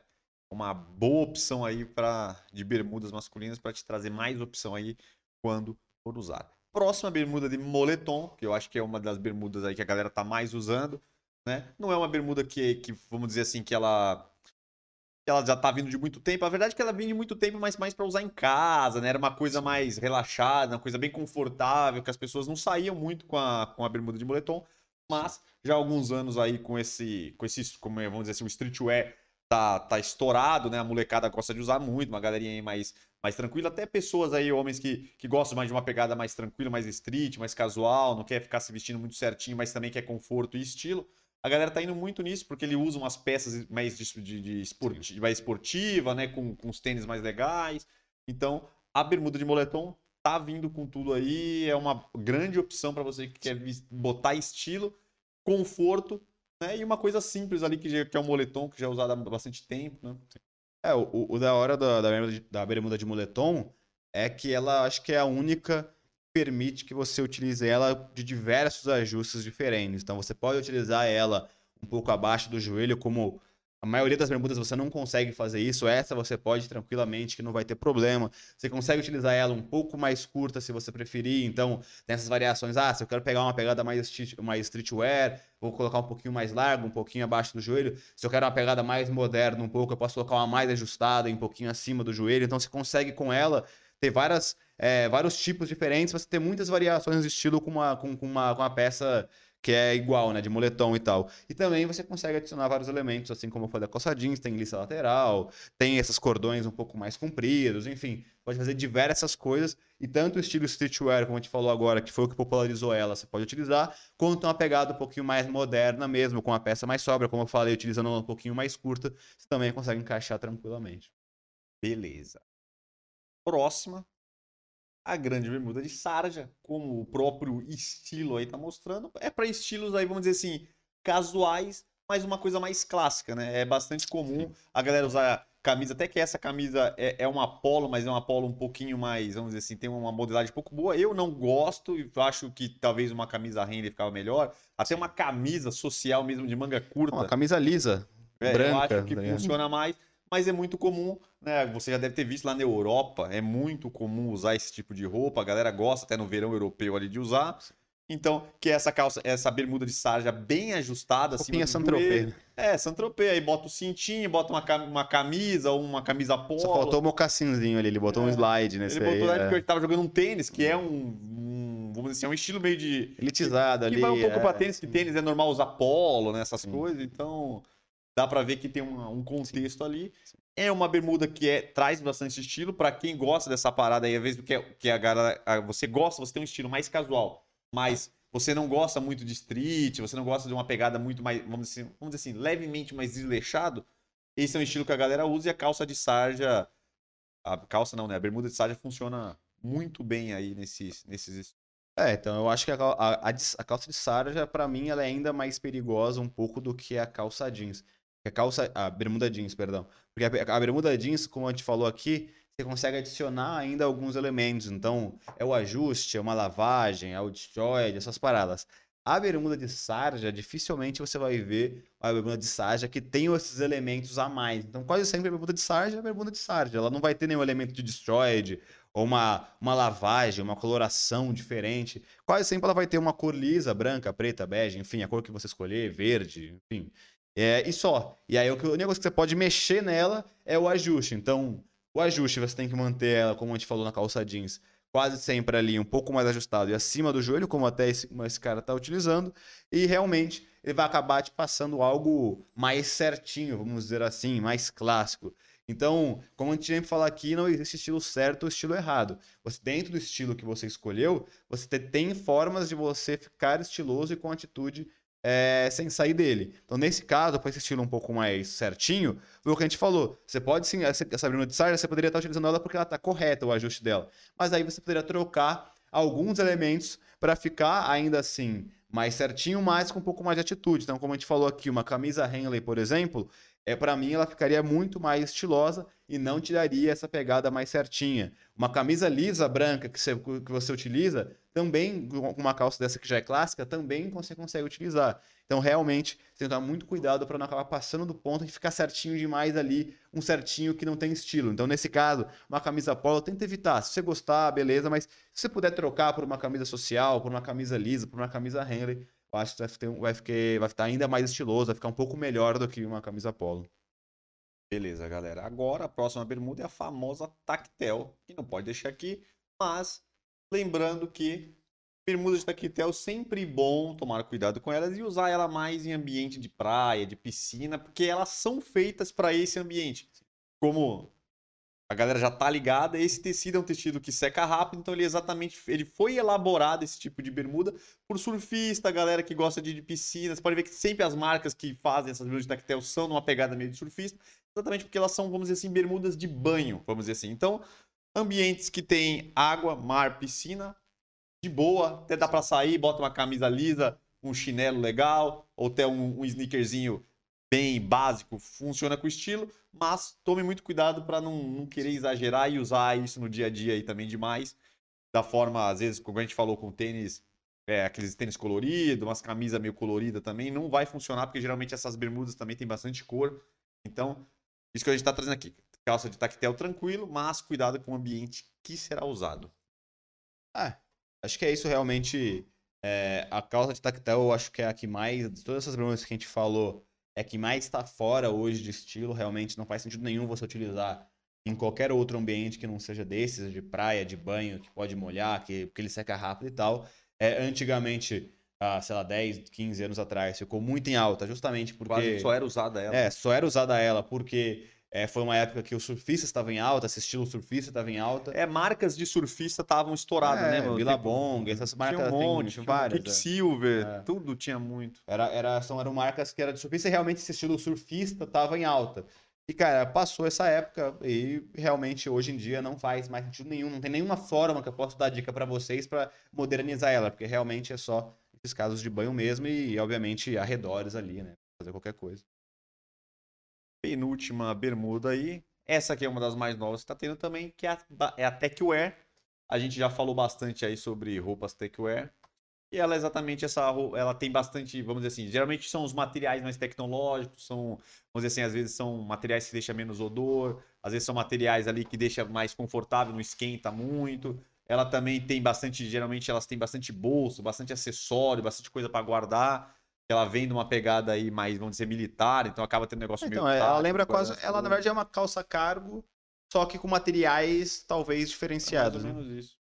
uma boa opção aí para de bermudas masculinas para te trazer mais opção aí quando for usar. Próxima bermuda de moletom, que eu acho que é uma das bermudas aí que a galera tá mais usando, né? Não é uma bermuda que, que vamos dizer assim, que ela ela já tá vindo de muito tempo. A verdade é que ela vinha de muito tempo, mas mais para usar em casa, né? Era uma coisa mais relaxada, uma coisa bem confortável, que as pessoas não saíam muito com a, com a bermuda de moletom. Mas já há alguns anos aí com esse, com esse, como é, vamos dizer assim, o streetwear tá, tá estourado, né? A molecada gosta de usar muito, uma galerinha aí mais, mais tranquila. Até pessoas aí, homens que, que gostam mais de uma pegada mais tranquila, mais street, mais casual, não quer ficar se vestindo muito certinho, mas também quer conforto e estilo a galera tá indo muito nisso, porque ele usa umas peças mais de, de, de esporti mais esportiva, né? Com, com os tênis mais legais. Então, a bermuda de moletom tá vindo com tudo aí. É uma grande opção para você que quer botar estilo, conforto, né? E uma coisa simples ali, que, já, que é um moletom, que já é usado há bastante tempo, né? É, o, o da hora da, da, bermuda de, da bermuda de moletom é que ela acho que é a única permite que você utilize ela de diversos ajustes diferentes. Então você pode utilizar ela um pouco abaixo do joelho, como a maioria das bermudas você não consegue fazer isso. Essa você pode tranquilamente, que não vai ter problema. Você consegue utilizar ela um pouco mais curta se você preferir. Então, tem essas variações. Ah, se eu quero pegar uma pegada mais, mais streetwear, vou colocar um pouquinho mais largo, um pouquinho abaixo do joelho. Se eu quero uma pegada mais moderna um pouco, eu posso colocar uma mais ajustada, um pouquinho acima do joelho. Então, você consegue com ela ter várias, é, vários tipos diferentes, você ter muitas variações de estilo com uma, com, com, uma, com uma peça que é igual, né, de moletom e tal. E também você consegue adicionar vários elementos, assim como falei da calça jeans, tem lista lateral, tem esses cordões um pouco mais compridos, enfim, pode fazer diversas coisas. E tanto o estilo streetwear, como a gente falou agora, que foi o que popularizou ela, você pode utilizar, quanto uma pegada um pouquinho mais moderna mesmo, com uma peça mais sobra, como eu falei, utilizando um pouquinho mais curta, você também consegue encaixar tranquilamente. Beleza próxima a grande bermuda de sarja, como o próprio estilo aí tá mostrando. É para estilos aí, vamos dizer assim, casuais, mas uma coisa mais clássica, né? É bastante comum a galera usar camisa, até que essa camisa é, é uma polo, mas é uma polo um pouquinho mais, vamos dizer assim, tem uma modelagem um pouco boa. Eu não gosto e acho que talvez uma camisa renda ficava melhor. Até uma camisa social mesmo de manga curta. Uma camisa lisa, é, branca. Eu acho que tá funciona mais mas é muito comum, né? Você já deve ter visto lá na Europa, é muito comum usar esse tipo de roupa, a galera gosta até no verão europeu ali de usar. Então, que é essa calça, essa bermuda de sarja bem ajustada, assim. Santropê. É, Santropê. Aí bota o cintinho, bota uma, uma camisa ou uma camisa polo. Só faltou o mocassinzinho ali, ele botou é. um slide nesse ele aí. Ele botou é. porque ele tava jogando um tênis, que é um, um, vamos dizer assim, é um estilo meio de... Elitizado que, ali. Que vai um pouco é. pra tênis, que tênis é normal usar polo, né, essas Sim. coisas. Então, dá para ver que tem um, um contexto ali. É uma bermuda que é, traz bastante estilo. para quem gosta dessa parada aí, às vezes que, é, que a galera. Você gosta, você tem um estilo mais casual, mas você não gosta muito de street, você não gosta de uma pegada muito mais, vamos dizer, assim, vamos dizer assim, levemente mais desleixado. Esse é um estilo que a galera usa e a calça de sarja. A calça não, né? A bermuda de sarja funciona muito bem aí nesses. nesses... É, então eu acho que a, a, a, a calça de sarja, pra mim, ela é ainda mais perigosa um pouco do que a calça jeans. A calça, a bermuda jeans, perdão. Porque a, a bermuda jeans, como a gente falou aqui, você consegue adicionar ainda alguns elementos. Então, é o ajuste, é uma lavagem, é o destroy, essas paradas. A bermuda de sarja, dificilmente você vai ver a bermuda de sarja que tem esses elementos a mais. Então, quase sempre a bermuda de sarja é a bermuda de sarja. Ela não vai ter nenhum elemento de destroyed ou uma, uma lavagem, uma coloração diferente. Quase sempre ela vai ter uma cor lisa, branca, preta, bege, enfim, a cor que você escolher, verde, enfim. É, e só. E aí o, negócio que você pode mexer nela é o ajuste. Então, o ajuste você tem que manter ela, como a gente falou na calça jeans, quase sempre ali um pouco mais ajustado e acima do joelho, como até esse, esse cara está utilizando. E realmente ele vai acabar te passando algo mais certinho, vamos dizer assim, mais clássico. Então, como a gente sempre fala aqui, não existe estilo certo ou estilo errado. Você dentro do estilo que você escolheu, você tem formas de você ficar estiloso e com atitude é, sem sair dele. Então, nesse caso, para esse estilo um pouco mais certinho, foi o que a gente falou. Você pode sim, essa, bermuda de sarja, você poderia estar utilizando ela porque ela está correta, o ajuste dela. Mas aí você poderia trocar alguns elementos para ficar ainda assim mais certinho, mas com um pouco mais de atitude. Então, como a gente falou aqui, uma camisa Henley, por exemplo, é para mim ela ficaria muito mais estilosa e não te daria essa pegada mais certinha. Uma camisa lisa branca que você, que você utiliza, também com uma calça dessa que já é clássica, também você consegue utilizar. Então realmente tem que tomar muito cuidado para não acabar passando do ponto e ficar certinho demais ali, um certinho que não tem estilo. Então nesse caso, uma camisa polo tenta evitar. Se você gostar, beleza, mas se você puder trocar por uma camisa social, por uma camisa lisa, por uma camisa Henley, eu acho que vai, ter, vai, ficar, vai ficar ainda mais estiloso, vai ficar um pouco melhor do que uma camisa polo. Beleza, galera. Agora a próxima bermuda é a famosa tactel, que não pode deixar aqui, mas lembrando que bermuda de tactel sempre bom tomar cuidado com elas e usar ela mais em ambiente de praia, de piscina, porque elas são feitas para esse ambiente. Como a galera já tá ligada, esse tecido é um tecido que seca rápido, então ele exatamente ele foi elaborado esse tipo de bermuda por surfista, galera que gosta de, de piscina. Você pode ver que sempre as marcas que fazem essas bermudas de tactel são numa pegada meio de surfista, exatamente porque elas são, vamos dizer assim, bermudas de banho, vamos dizer assim. Então, ambientes que tem água, mar, piscina, de boa, até dá para sair, bota uma camisa lisa, um chinelo legal, ou até um, um sneakerzinho bem básico, funciona com estilo, mas tome muito cuidado para não, não, querer exagerar e usar isso no dia a dia aí também demais. Da forma, às vezes, como a gente falou com tênis, é, aqueles tênis coloridos, umas camisas meio coloridas também, não vai funcionar, porque geralmente essas bermudas também tem bastante cor. Então, isso que a gente está trazendo aqui. Calça de tactel tranquilo, mas cuidado com o ambiente que será usado. Ah, acho que é isso realmente. É, a calça de tactel, eu acho que é a que mais, de todas essas bermudas que a gente falou, é que mais está fora hoje de estilo. Realmente não faz sentido nenhum você utilizar em qualquer outro ambiente que não seja desses, de praia, de banho, que pode molhar, que, porque ele seca rápido e tal. É, antigamente, ah, sei lá, 10, 15 anos atrás, ficou muito em alta, justamente porque. Quase só era usada ela. É, só era usada ela, porque é, foi uma época que o surfista estava em alta, esse estilo surfista estava em alta. É, marcas de surfista estavam estouradas, é, né, mano? Billabong, essas marcas tinha um monte, tem várias. Quicksilver, é. tudo tinha muito. Era, era, são, eram marcas que eram de surfista e realmente esse estilo surfista estava em alta. E, cara, passou essa época e realmente hoje em dia não faz mais sentido nenhum. Não tem nenhuma forma que eu possa dar dica para vocês para modernizar ela, porque realmente é só esses casos de banho mesmo e, obviamente, arredores ali, né? Fazer qualquer coisa penúltima bermuda aí. Essa aqui é uma das mais novas que está tendo também, que é a, é a Techwear. A gente já falou bastante aí sobre roupas Techwear. E ela é exatamente essa, ela tem bastante, vamos dizer assim, geralmente são os materiais mais tecnológicos, são, vamos dizer assim, às vezes são materiais que deixam menos odor, às vezes são materiais ali que deixa mais confortável, não esquenta muito. Ela também tem bastante, geralmente elas têm bastante bolso, bastante acessório, bastante coisa para guardar ela vem de uma pegada aí mais, vamos dizer, militar, então acaba tendo um negócio então, meio. Então, ela lembra quase. Ela, na verdade, é uma calça cargo, só que com materiais talvez diferenciados. mais ou né? menos isso.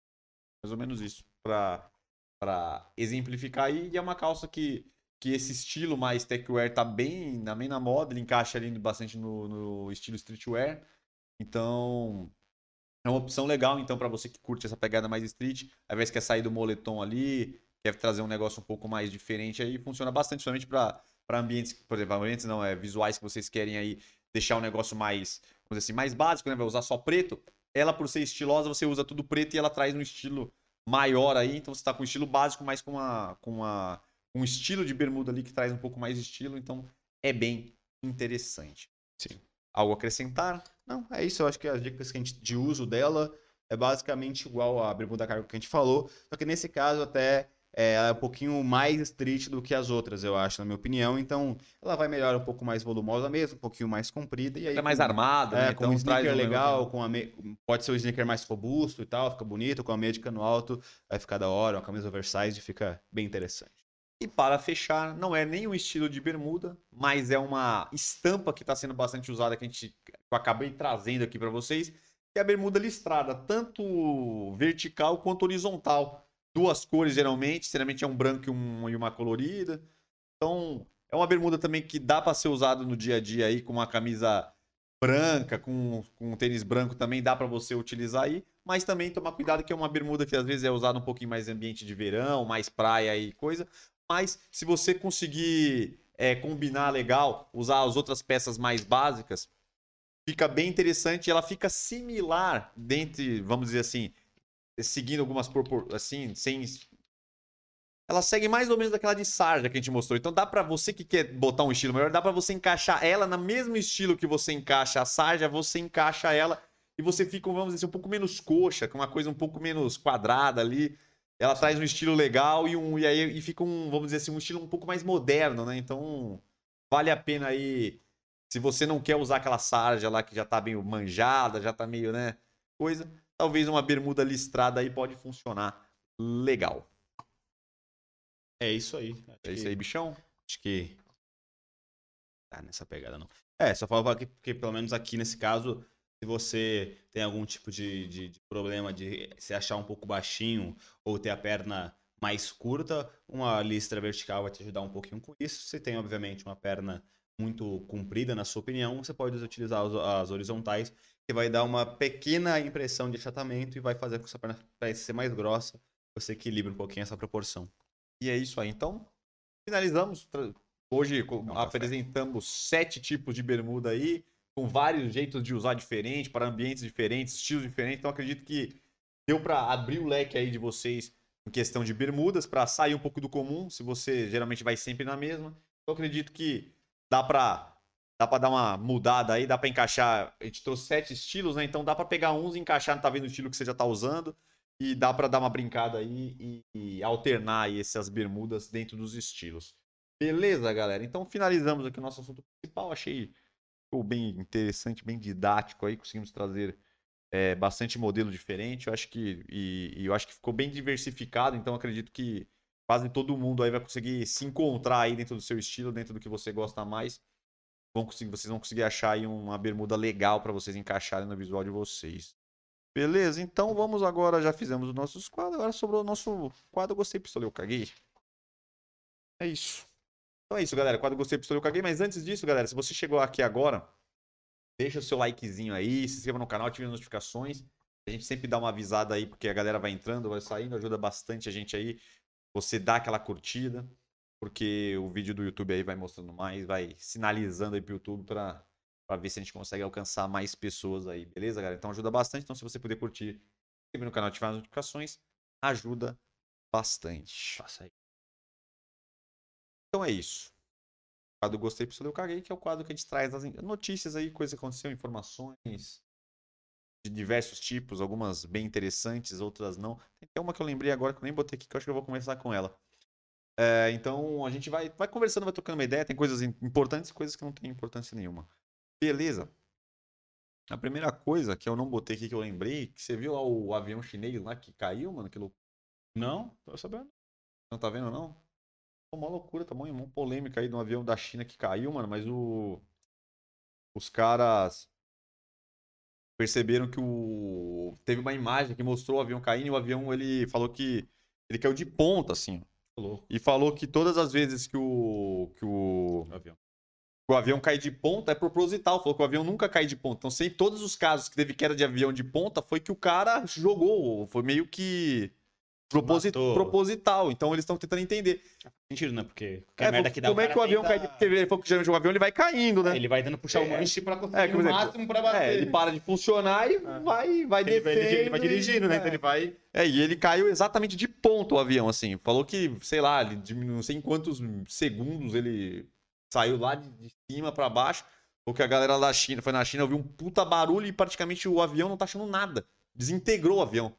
Mais ou menos isso. Pra, pra exemplificar aí, e é uma calça que, que esse estilo mais techwear tá bem, bem na moda, ele encaixa ali bastante no, no estilo streetwear. Então, é uma opção legal, então, para você que curte essa pegada mais street, ao invés que quer sair do moletom ali, quer trazer um negócio um pouco mais diferente aí, funciona bastante, somente para ambientes, por exemplo, ambientes não, é visuais que vocês querem aí deixar um negócio mais, vamos dizer assim, mais básico, né? Vai usar só preto. Ela, por ser estilosa, você usa tudo preto e ela traz um estilo, maior aí, então você tá com um estilo básico, mas com uma, com uma um estilo de bermuda ali que traz um pouco mais de estilo, então é bem interessante. Sim. Algo a acrescentar? Não, é isso. Eu acho que as dicas que a gente, de uso dela é basicamente igual a bermuda cargo que a gente falou, só que nesse caso até é, ela é um pouquinho mais street do que as outras, eu acho, na minha opinião. Então, ela vai melhor um pouco mais volumosa mesmo, um pouquinho mais comprida. E aí, É mais armada, É, né? com Então um sneaker legal, com a me... pode ser um sneaker mais robusto e tal, fica bonito, com a meia de cano alto, vai ficar da hora, uma camisa oversized fica bem interessante. E para fechar, não é nem um estilo de bermuda, mas é uma estampa que está sendo bastante usada que a gente que eu acabei trazendo aqui para vocês, que é a bermuda listrada, tanto vertical quanto horizontal. Duas cores geralmente, geralmente é um branco e, um- e uma colorida. Então, é uma bermuda também que dá para ser usado no dia a dia aí com uma camisa branca, com, com um tênis branco também dá para você utilizar aí, mas também tomar cuidado que é uma bermuda que às vezes é usada um pouquinho mais ambiente de verão, mais praia e coisa, mas se você conseguir é, combinar legal, usar as outras peças mais básicas, fica bem interessante. Ela fica similar dentre, vamos dizer assim, seguindo algumas propor... assim, sem ela segue mais ou menos daquela de sarja que a gente mostrou. Então dá pra você que quer botar um estilo melhor, dá pra você encaixar ela no mesmo estilo que você encaixa a sarja, você encaixa ela e você fica, vamos dizer, assim, um pouco menos coxa, com uma coisa um pouco menos quadrada ali. Ela traz um estilo legal e um e aí e fica um, vamos dizer assim, um estilo um pouco mais moderno, né? Então vale a pena aí se você não quer usar aquela sarja lá que já tá meio manjada, já tá meio, né, coisa, talvez uma bermuda listrada aí pode funcionar legal. É isso aí. Acho É isso que- aí, bichão. Acho que. Tá nessa pegada, não. É, só falava que, porque pelo menos aqui nesse caso, se você tem algum tipo de, de, de problema de se achar um pouco baixinho ou ter a perna mais curta, uma listra vertical vai te ajudar um pouquinho com isso. Se tem, obviamente, uma perna muito comprida, na sua opinião, você pode utilizar as, as horizontais, que vai dar uma pequena impressão de achatamento e vai fazer com que sua perna pareça ser mais grossa. Você equilibra um pouquinho essa proporção. E é isso aí. Então, finalizamos. Hoje um café. apresentamos sete tipos de bermuda aí, com vários jeitos de usar diferente, para ambientes diferentes, estilos diferentes. Então, acredito que deu para abrir o leque aí de vocês em questão de bermudas, para sair um pouco do comum, se você geralmente vai sempre na mesma. Eu acredito que dá para dá para dar uma mudada aí, dá para encaixar. A gente trouxe sete estilos, né? Então dá para pegar uns e encaixar, tá vendo o estilo que você já tá usando e dá para dar uma brincada aí e, e alternar aí essas bermudas dentro dos estilos. Beleza, galera? Então finalizamos aqui o nosso assunto principal. Achei ficou bem interessante, bem didático aí. Conseguimos trazer é, bastante modelo diferente. Eu acho que e, e eu acho que ficou bem diversificado. Então acredito que quase todo mundo aí vai conseguir se encontrar aí dentro do seu estilo, dentro do que você gosta mais. Vão conseguir, vocês vão conseguir achar aí uma bermuda legal para vocês encaixarem no visual de vocês. Beleza, então vamos agora, já fizemos os nossos quadros, agora sobrou o nosso quadro Gostei, Pistolei, eu caguei. É isso. Então é isso, galera, quadro Gostei, Pistolei, eu caguei, mas antes disso, galera, se você chegou aqui agora, deixa o seu likezinho aí, se inscreva no canal, ative as notificações. A gente sempre dá uma avisada aí, porque a galera vai entrando, vai saindo, ajuda bastante a gente aí. Você dá aquela curtida, porque o vídeo do YouTube aí vai mostrando mais, vai sinalizando aí pro YouTube pra, pra ver se a gente consegue alcançar mais pessoas aí, beleza, galera? Então ajuda bastante. Então, se você puder curtir, se inscrever no canal, ativar as notificações, ajuda bastante. Faça aí. Então é isso. O quadro Gostei, Pistolei, eu caguei, que é o quadro que a gente traz as notícias aí, coisas que aconteceram, informações de diversos tipos, algumas bem interessantes, outras não. Tem até uma que eu lembrei agora que eu nem botei aqui, que eu acho que eu vou começar com ela. É, então a gente vai, vai conversando, vai trocando uma ideia, tem coisas im- importantes e coisas que não tem importância nenhuma. Beleza. A primeira coisa que eu não botei aqui, que eu lembrei, que você viu lá o avião chinês lá que caiu, mano, que loucura. Não, tô sabendo. Não tá vendo, não? Pô, uma loucura, tá bom? Uma polêmica aí de um avião da China que caiu, mano, mas o. Os caras perceberam que o. Teve uma imagem que mostrou o avião caindo e o avião ele falou que ele caiu de ponta, assim. ó. Louco. E falou que todas as vezes que o. que o. Avião. que o avião cai de ponta é proposital. Falou que o avião nunca cai de ponta. Então, sem todos os casos que teve queda de avião de ponta, foi que o cara jogou. Foi meio que. Proposi- Matou. proposital. Então eles estão tentando entender. Sentido, né? Porque É, qualquer merda que dá como é que o avião tenta- cai? Porque ele falou que geralmente o avião ele vai caindo, né? É, Ele vai tentando puxar o É. manche pra conseguir É, o exemplo, máximo pra bater. É, ele para de funcionar e vai, vai Ele vai, ele vai dirigindo, né? e- Então ele vai. É, e ele caiu exatamente de ponto o avião, assim. Falou que, sei lá, ele diminuiu, não sei em quantos segundos ele saiu lá de, de cima pra baixo. Porque a galera da China, foi na China, ouviu um puta barulho e praticamente o avião não tá achando nada. Desintegrou o avião.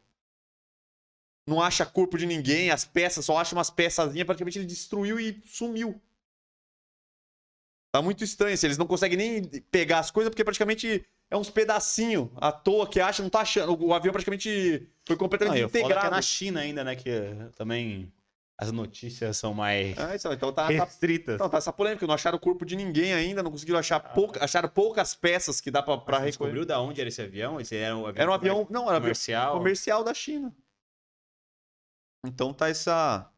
Não acha corpo de ninguém, as peças, só acha umas peçazinhas, praticamente ele destruiu e sumiu. Tá muito estranho, assim, eles não conseguem nem pegar as coisas porque praticamente é uns pedacinhos à toa que acha, não tá achando. O avião praticamente foi Não, completamente e o foda é que é integrado. na China ainda, né? Que também as notícias são mais Ah, então, então tá, tá, restritas. então, tá essa polêmica, não acharam o corpo de ninguém ainda, não conseguiram achar pouca, acharam poucas peças que dá Você recolher. descobriu da onde era esse avião? Esse era um avião, Era um avião, não, era comercial. comercial da China. Então tá essa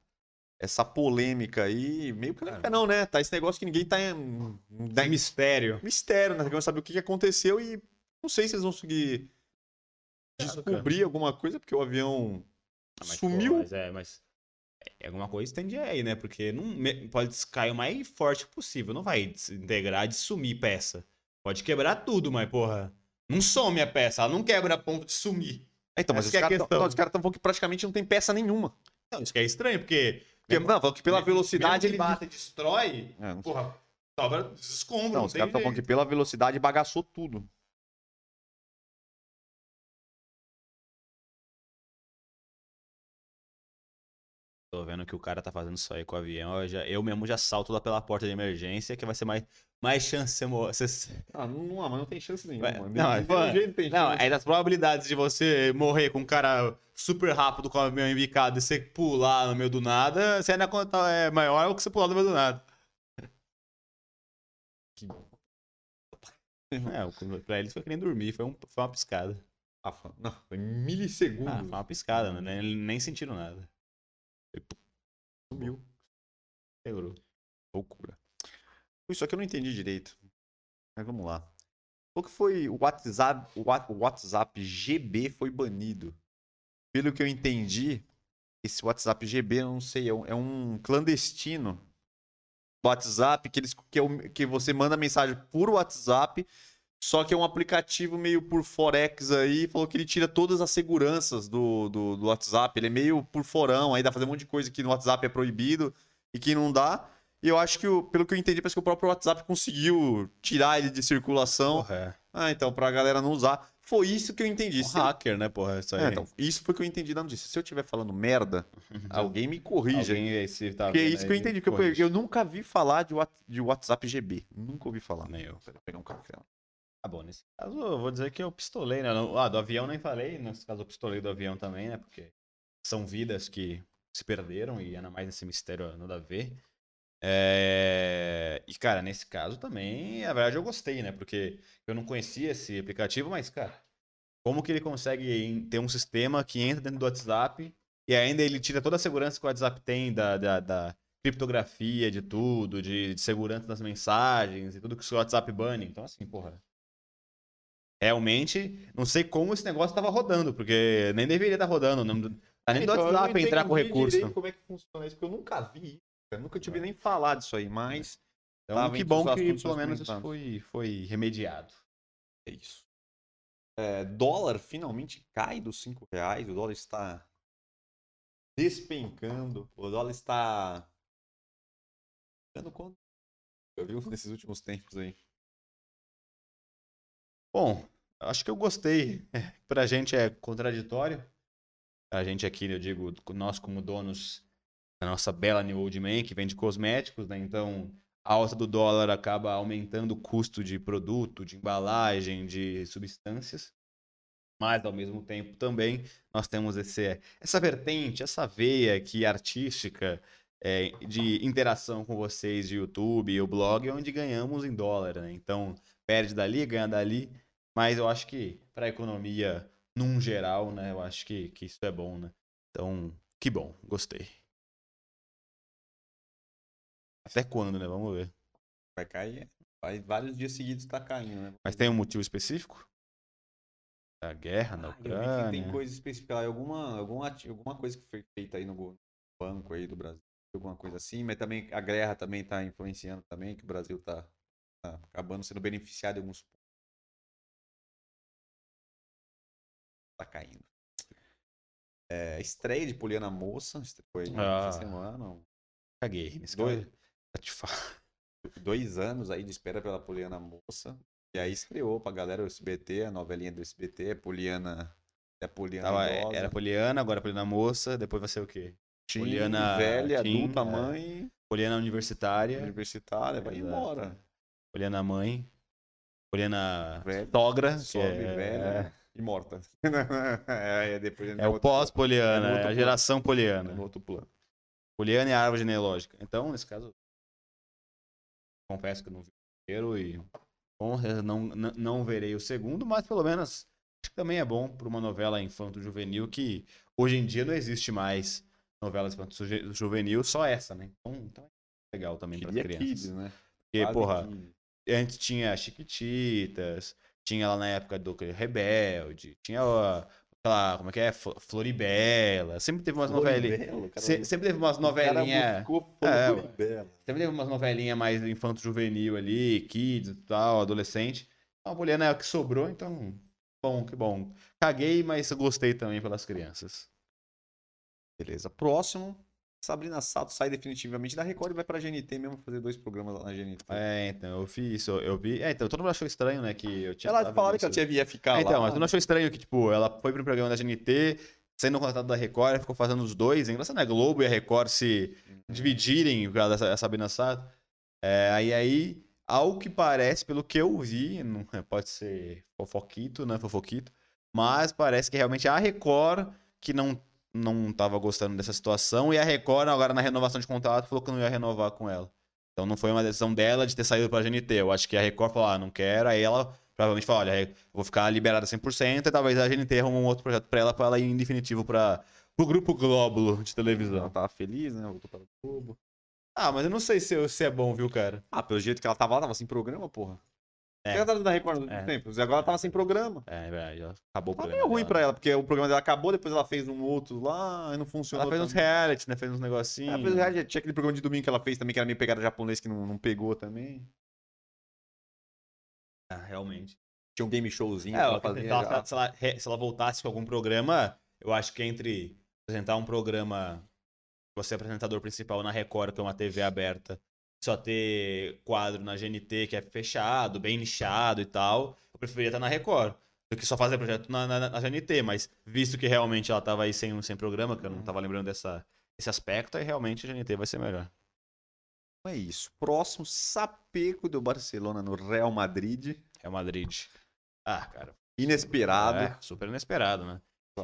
essa polêmica aí, meio polêmica Cara. não, né? Tá esse negócio que ninguém tá em, dá Esse mistério. mistério, né? Querendo saber o que aconteceu e não sei se eles vão conseguir descobrir alguma coisa, porque o avião Ah, mas, sumiu. pô, mas é, mas é alguma coisa tem de aí, né? Porque não pode cair o mais forte possível. Não vai desintegrar de sumir peça. Pode quebrar tudo, mas, porra, não some a peça. Ela não quebra a ponto de sumir. Então, mas Essa os é a caras estão falando que praticamente não tem peça nenhuma. Não, isso que é estranho, porque. Porque, não, falando que pela mesmo- velocidade mesmo ele. bate e destrói, É, não porra, sobra escombro. Não, Não, os caras estão falando que pela velocidade bagaçou tudo. Tô vendo que o cara tá fazendo isso aí com o avião. Eu, já- eu mesmo já salto lá pela porta de emergência, que vai ser mais, mais chance de você morrer. Você- Ah, não, não, mas não tem chance nenhuma. não, é, pô, jeito tem Não, chance. é das probabilidades de você morrer com um cara super rápido com o avião embicado e você pular no meio do nada, você ainda conta é maior do que você pular no meio do nada. É, o- pra eles foi que nem dormir, foi, um- foi uma piscada. Ah, fa- não, foi Ah, milissegundos. foi uma piscada, né? Nem, nem sentiram nada. Sumiu. Quebrou. Loucura. Isso aqui eu não entendi direito. Mas vamos lá. O que foi o WhatsApp, o WhatsApp GB foi banido. Pelo que eu entendi, esse WhatsApp GB, eu não sei, é um, é um clandestino WhatsApp que, eles, que, que você manda mensagem por WhatsApp, só que é um aplicativo meio por Forex aí, falou que ele tira todas as seguranças do, do, do WhatsApp, ele é meio por forão, aí dá pra fazer um monte de coisa que no WhatsApp é proibido e que não dá. E eu acho que, pelo que eu entendi, parece que o próprio WhatsApp conseguiu tirar ele de circulação. Porra, Ah, então, pra galera não usar. Foi isso que eu entendi. é. Um Se hacker, né, porra? Isso aí. É, então, isso foi o que eu entendi da notícia. Se eu estiver falando merda, alguém me corrija. Alguém aí se tá Porque é isso que eu entendi. Porque eu, eu nunca vi falar de, What- de WhatsApp GB. Nunca ouvi falar. Nem eu. Vou pegar um café. Tá bom, nesse caso eu vou dizer que eu pistolei, né? Ah, do avião nem falei, nesse caso eu pistolei do avião também, né? Porque são vidas que se perderam e ainda mais nesse mistério nada a ver. É, E, cara, nesse caso também, a verdade eu gostei, né? Porque eu não conhecia esse aplicativo, mas, cara, como que ele consegue ter um sistema que entra dentro do WhatsApp e ainda ele tira toda a segurança que o WhatsApp tem da, da, da criptografia, de tudo, de, de segurança das mensagens e tudo que o WhatsApp bane. Então, assim, porra. Realmente, não sei como esse negócio tava rodando, porque nem deveria estar rodando. Não, tá nem do Então, eu não WhatsApp entrar com recurso. direito Como é que funciona isso? Porque eu nunca vi isso. Eu nunca tive nem falar disso aí, mas. Então, Tava que bom que pelo menos isso foi, foi remediado. É isso. É, dólar finalmente cai dos 5 reais. O dólar está despencando. O dólar está. Dando conta. Eu vi nesses últimos tempos aí. Bom, acho que eu gostei. Pra gente é contraditório. A gente aqui, eu digo, nós como donos da nossa bela New Old Man, que vende cosméticos, né? Então, a alta do dólar acaba aumentando o custo de produto, de embalagem, de substâncias. Mas, ao mesmo tempo, também nós temos esse, essa vertente, essa veia aqui artística é, de interação com vocês de YouTube e o blog, onde ganhamos em dólar, né? Então, perde dali, ganha dali. Mas eu acho que para a economia, num geral, né? Eu acho que, que isso é bom, né? Então, que bom, gostei. Até quando, né? Vamos ver. Vai cair. Vai, vários dias seguidos tá caindo, né? Mas tem um motivo específico? A guerra na Ah, Ucrânia. tem coisa específica lá, alguma, alguma, alguma coisa que foi feita aí no banco aí do Brasil, alguma coisa assim, mas também a guerra também tá influenciando também, que o Brasil tá acabando sendo beneficiado em alguns pontos. Tá caindo. É, estreia de Poliana Moça, aí Ah. essa semana. Caguei nesse Dois- falar. Dois anos aí de espera pela Poliana Moça. E aí estreou pra galera o SBT, a novelinha do SBT, é Poliana. É Poliana Tava, idosa. era Poliana, agora Poliana moça, depois vai ser o quê? Poliana velha, teen, adulta, é. mãe, Poliana universitária, universitária, vai Exato. embora. Poliana mãe, Poliana Velha, sogra, que Sobe é, velha e morta. é, é, depois é o pós-Poliana, é é a geração É Poliana. no outro plano. Poliana e a árvore genealógica. Então, nesse caso, confesso que eu não vi o primeiro e certeza não, não, não verei o segundo, mas pelo menos acho que também é bom para uma novela infanto-juvenil que hoje em dia não existe mais novelas infanto-juvenil, só essa, né? Então, então é legal também para crianças. Kids, né? Porque, Quase porra, Kids. Antes tinha Chiquititas, tinha lá na época do Rebelde, tinha ó, aquela, como é que é? Flo- Floribela, sempre teve umas novelinhas. Se- sempre teve umas novelinhas. É. Sempre teve umas novelinhas mais infanto-juvenil ali, kids e tal, adolescente. A Poliana é o que sobrou, então. Bom, que bom. Caguei, mas gostei também pelas crianças. Beleza. Próximo, Sabrina Sato sai definitivamente da Record e vai pra GNT mesmo fazer dois programas lá na GNT. É, então, eu vi isso, eu vi. É, então, todo mundo achou estranho, né? Que eu tinha. Ela falaram que ela tinha ficar É, então, lá. mas tu não achou estranho que, tipo, ela foi pro programa da GNT, sendo contratada da Record, ela ficou fazendo os dois. É engraçado, né? A Globo e a Record se dividirem por causa dessa Sabrina Sato. É, aí, aí, ao que parece, pelo que eu vi, não, pode ser fofoquito, né? Fofoquito. Mas parece que realmente é a Record que não, não tava gostando dessa situação. E a Record, agora na renovação de contrato, falou que não ia renovar com ela. Então não foi uma decisão dela de ter saído pra GNT. Eu acho que a Record falou, ah, não quero. Aí ela provavelmente falou, olha, vou ficar liberada 100% e talvez a GNT arrume um outro projeto pra ela, pra ela ir em definitivo pra, pro Grupo Glóbulo de Ela televisão. tava feliz, né? Voltou pra Globo. Ah, mas eu não sei se, se é bom, viu, cara? Ah, pelo jeito que ela tava lá, tava sem programa, porra. É. É. Ela tava da Record há muito É. tempo. Agora ela tava sem programa. É, é verdade, ela acabou o Tá programa meio ruim dela. pra ela, porque o programa dela acabou, depois ela fez um outro lá e não funcionou. Ela fez uns também. reality, né? Fez uns negocinhos. Ela fez um reality, tinha aquele programa de domingo que ela fez também, que era meio pegada japonês, que não, não pegou também. Ah, realmente. Tinha um game showzinho É, ela, fazia se, ela, se, ela, se ela voltasse com algum programa, eu acho que entre apresentar um programa, você é apresentador principal na Record, que é uma TV aberta, só ter quadro na GNT que é fechado, bem nichado e tal, eu preferia estar na Record do que só fazer projeto na, na, na GNT, mas visto que realmente ela tava aí sem, sem programa, que eu não tava lembrando dessa, desse aspecto, aí realmente a GNT vai ser melhor. É isso. Próximo, Sapeco do Barcelona no Real Madrid. Real Madrid. Ah, cara. Inesperado. É, super inesperado, né?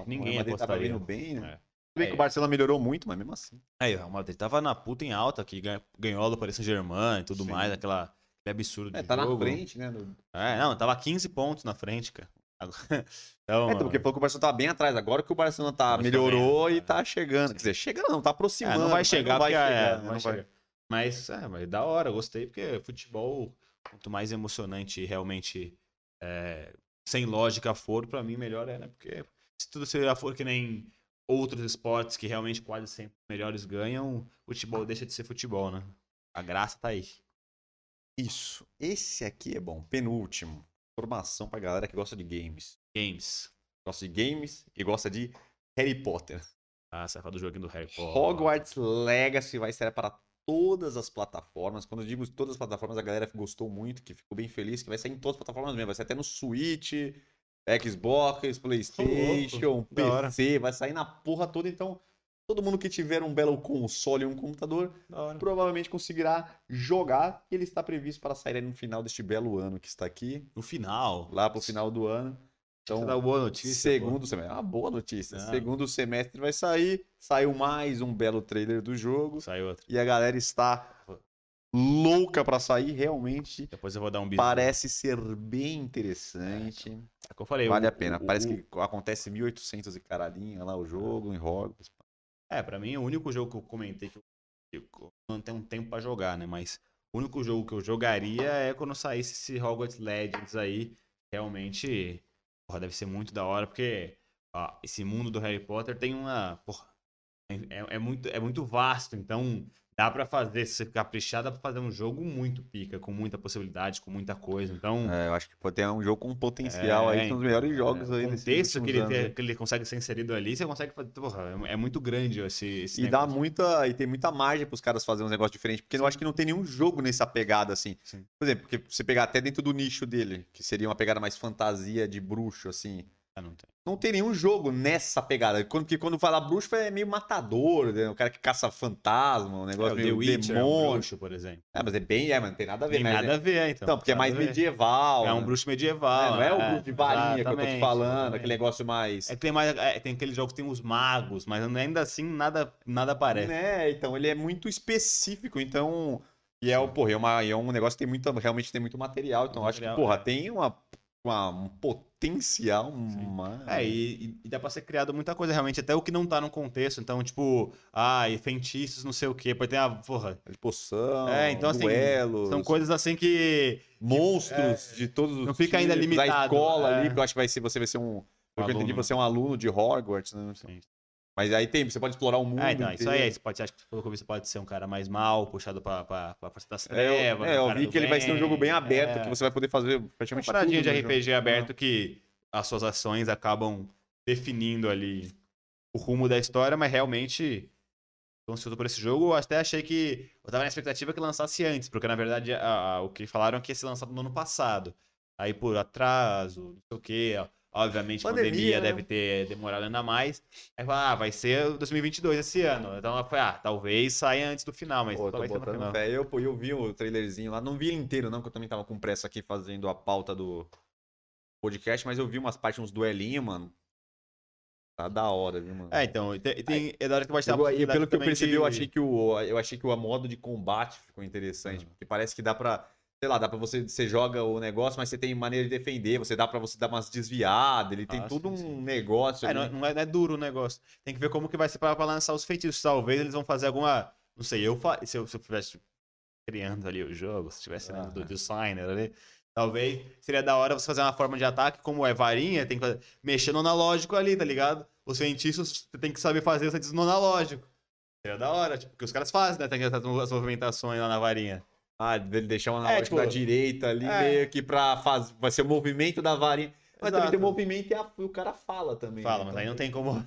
ninguém Madrid tava apostaria. vindo bem, né? É. Bem que o Barcelona melhorou muito, mas mesmo assim. Aí, o Madrid tava na puta em alta, que ganhou do Paris Saint-Germain e tudo Sim. mais, aquela, aquele absurdo É, tá jogo. na frente, né? do- É, não, tava 15 pontos na frente, cara. Então, É, então, porque falou que o Barcelona tava bem atrás. Agora que o Barcelona tá, Mas melhorou tá bem, e tá chegando. Quer dizer, chegando não, tá é, aproximando. não vai mas chegar, não vai é, chegar, não vai chegar. Mas, é, mas da hora, gostei, porque futebol, quanto mais emocionante realmente é, sem lógica for, pra mim melhor é, né? Porque se tudo se for que nem outros esportes que realmente quase sempre os melhores ganham, futebol deixa de ser futebol, né? A graça tá aí. Isso. Esse aqui é bom. Penúltimo. Formação pra galera que gosta de games. Games. Gosta de games e gosta de Harry Potter. Ah, você fala do joguinho do Harry Potter. Hogwarts Legacy vai ser para todas as plataformas. Quando eu digo todas as plataformas, a galera gostou muito, que ficou bem feliz, que vai sair em todas as plataformas mesmo. Vai sair até no Switch, Xbox, Playstation. PC, vai sair na porra toda. Então, todo mundo que tiver um belo console e um computador, provavelmente conseguirá jogar. E ele está previsto para sair aí no final deste belo ano que está aqui, No final. lá pro final do ano. Então, dá uma boa notícia. Segundo semestre. Ah, boa notícia. Ah. Segundo semestre vai sair. Saiu mais um belo trailer do jogo. Saiu outro. E a galera está louca pra sair. Realmente Depois eu vou dar um bisu. parece ser bem interessante. É o que eu falei. Vale o- a pena. o- Parece o- que acontece 1800 e caralhinha lá o jogo, em Hogwarts. É, pra mim, o único jogo que eu comentei que eu, não tenho tempo pra jogar, né? Mas o único jogo que eu jogaria é quando saísse esse Hogwarts Legends aí. Realmente porra, deve ser muito da hora, porque ó, esse mundo do Harry Potter tem uma. Porra, é, é muito, é muito vasto, então dá pra fazer, se você caprichar, dá pra fazer um jogo muito pica, com muita possibilidade, com muita coisa. Então. É, eu acho que pode ter um jogo com potencial É, aí, são os melhores jogos é, aí O desses contexto que ele, tem- que ele consegue ser inserido ali, você consegue fazer. Porra, é, é muito grande esse. esse E dá negócio. muita. E tem muita margem pros caras fazerem uns negócios diferentes, porque eu acho que não tem nenhum jogo nessa pegada assim. Sim. Por exemplo, porque você pegar até dentro do nicho dele, que seria uma pegada mais fantasia de bruxo, assim. Ah, não tem. Não tem nenhum jogo nessa pegada. Quando, porque quando fala bruxo é meio matador, né? o cara que caça fantasma, um É, negócio The meio Witcher é um demônio. bruxo, por exemplo. É, mas é bem, é, mas não tem nada a ver, Tem né? nada a ver, então. Então, porque é mais medieval. É um né? bruxo medieval. É, não é o bruxo de varinha que eu tô te falando, exatamente. aquele negócio mais. É tem mais. é, tem aqueles jogos que tem os magos, mas ainda assim nada, nada aparece. Né, então ele é muito específico, então. E é, o- porra, é, uma, é um negócio que tem muito, realmente tem muito material, então eu acho que, Material, porra, é. tem uma, uma- um potencial, uma... É, e, e- e dá pra ser criado muita coisa, realmente, até o que não tá no contexto. Então, tipo, ah, e feitiços, não sei o quê. Pode ter a. Porra. de poção, É, então, assim, duelos, São coisas assim que. monstros de todos os não fica ainda limitado, A escola é. ali, porque eu acho que vai ser, você vai ser um... Pelo que eu entendi, você é um aluno de Hogwarts, né? Sim. Mas aí tem, você pode explorar o mundo Ah, então, isso aí. Você pode, acho que pelo que eu vi, você pode ser um cara mais mal, puxado pra, pra, pra força das É, eu, trevas. é, um eu vi que ele vai ser um jogo bem aberto, é. que você vai poder fazer Uma praticamente paradinha tudo de RPG jogo. aberto que as suas ações acabam definindo ali o rumo da história, mas realmente tô ansioso por esse jogo. Eu até achei que. Eu tava na expectativa que lançasse antes, porque na verdade a- a- o que falaram é que ia ser lançado no ano passado. Aí por atraso, não sei o quê. ó, Obviamente, Pandemia, pandemia, né? deve ter demorado ainda mais. Aí falaram, ah, vai ser 2022 esse ano. Então falei, ah, talvez saia antes do final, mas Pô, no botando final. fé. Eu, pô, eu vi o trailerzinho lá, não vi inteiro não, que eu também tava com pressa aqui fazendo a pauta do podcast, mas eu vi umas partes, uns duelinhos, mano. Tá da hora, viu, mano? É, então, e tem, tem, é da hora que vai estar Eu- e pelo que eu percebi, de- eu achei que o eu achei que o modo de combate ficou interessante, Uhum. porque parece que dá pra, sei lá, dá pra você você joga o negócio, mas você tem maneira de defender, você dá pra você dar umas desviadas, ele tem Ah, todo sim, um sim. negócio É, não, é, não é- não é duro o negócio. Tem que ver como que vai ser pra, pra lançar os feitiços. Talvez eles vão fazer alguma. Não sei, eu fa... se eu se eu estivesse criando ali o jogo, se estivesse Ah. sendo do designer ali, talvez seria da hora você fazer uma forma de ataque, como é varinha, tem que fazer- mexer no analógico ali, tá ligado? Os feitiços você tem que saber fazer feitiços no analógico. Seria da hora, tipo, porque os caras fazem, né? Tem essas as movimentações lá na varinha. Ah, dele deixar um analógico tipo, da direita ali, é. meio que pra fazer. Vai ser o movimento da varinha. Mas também Exato. tem o movimento e, a- e o cara fala também. Fala, né? mas aí não tem como.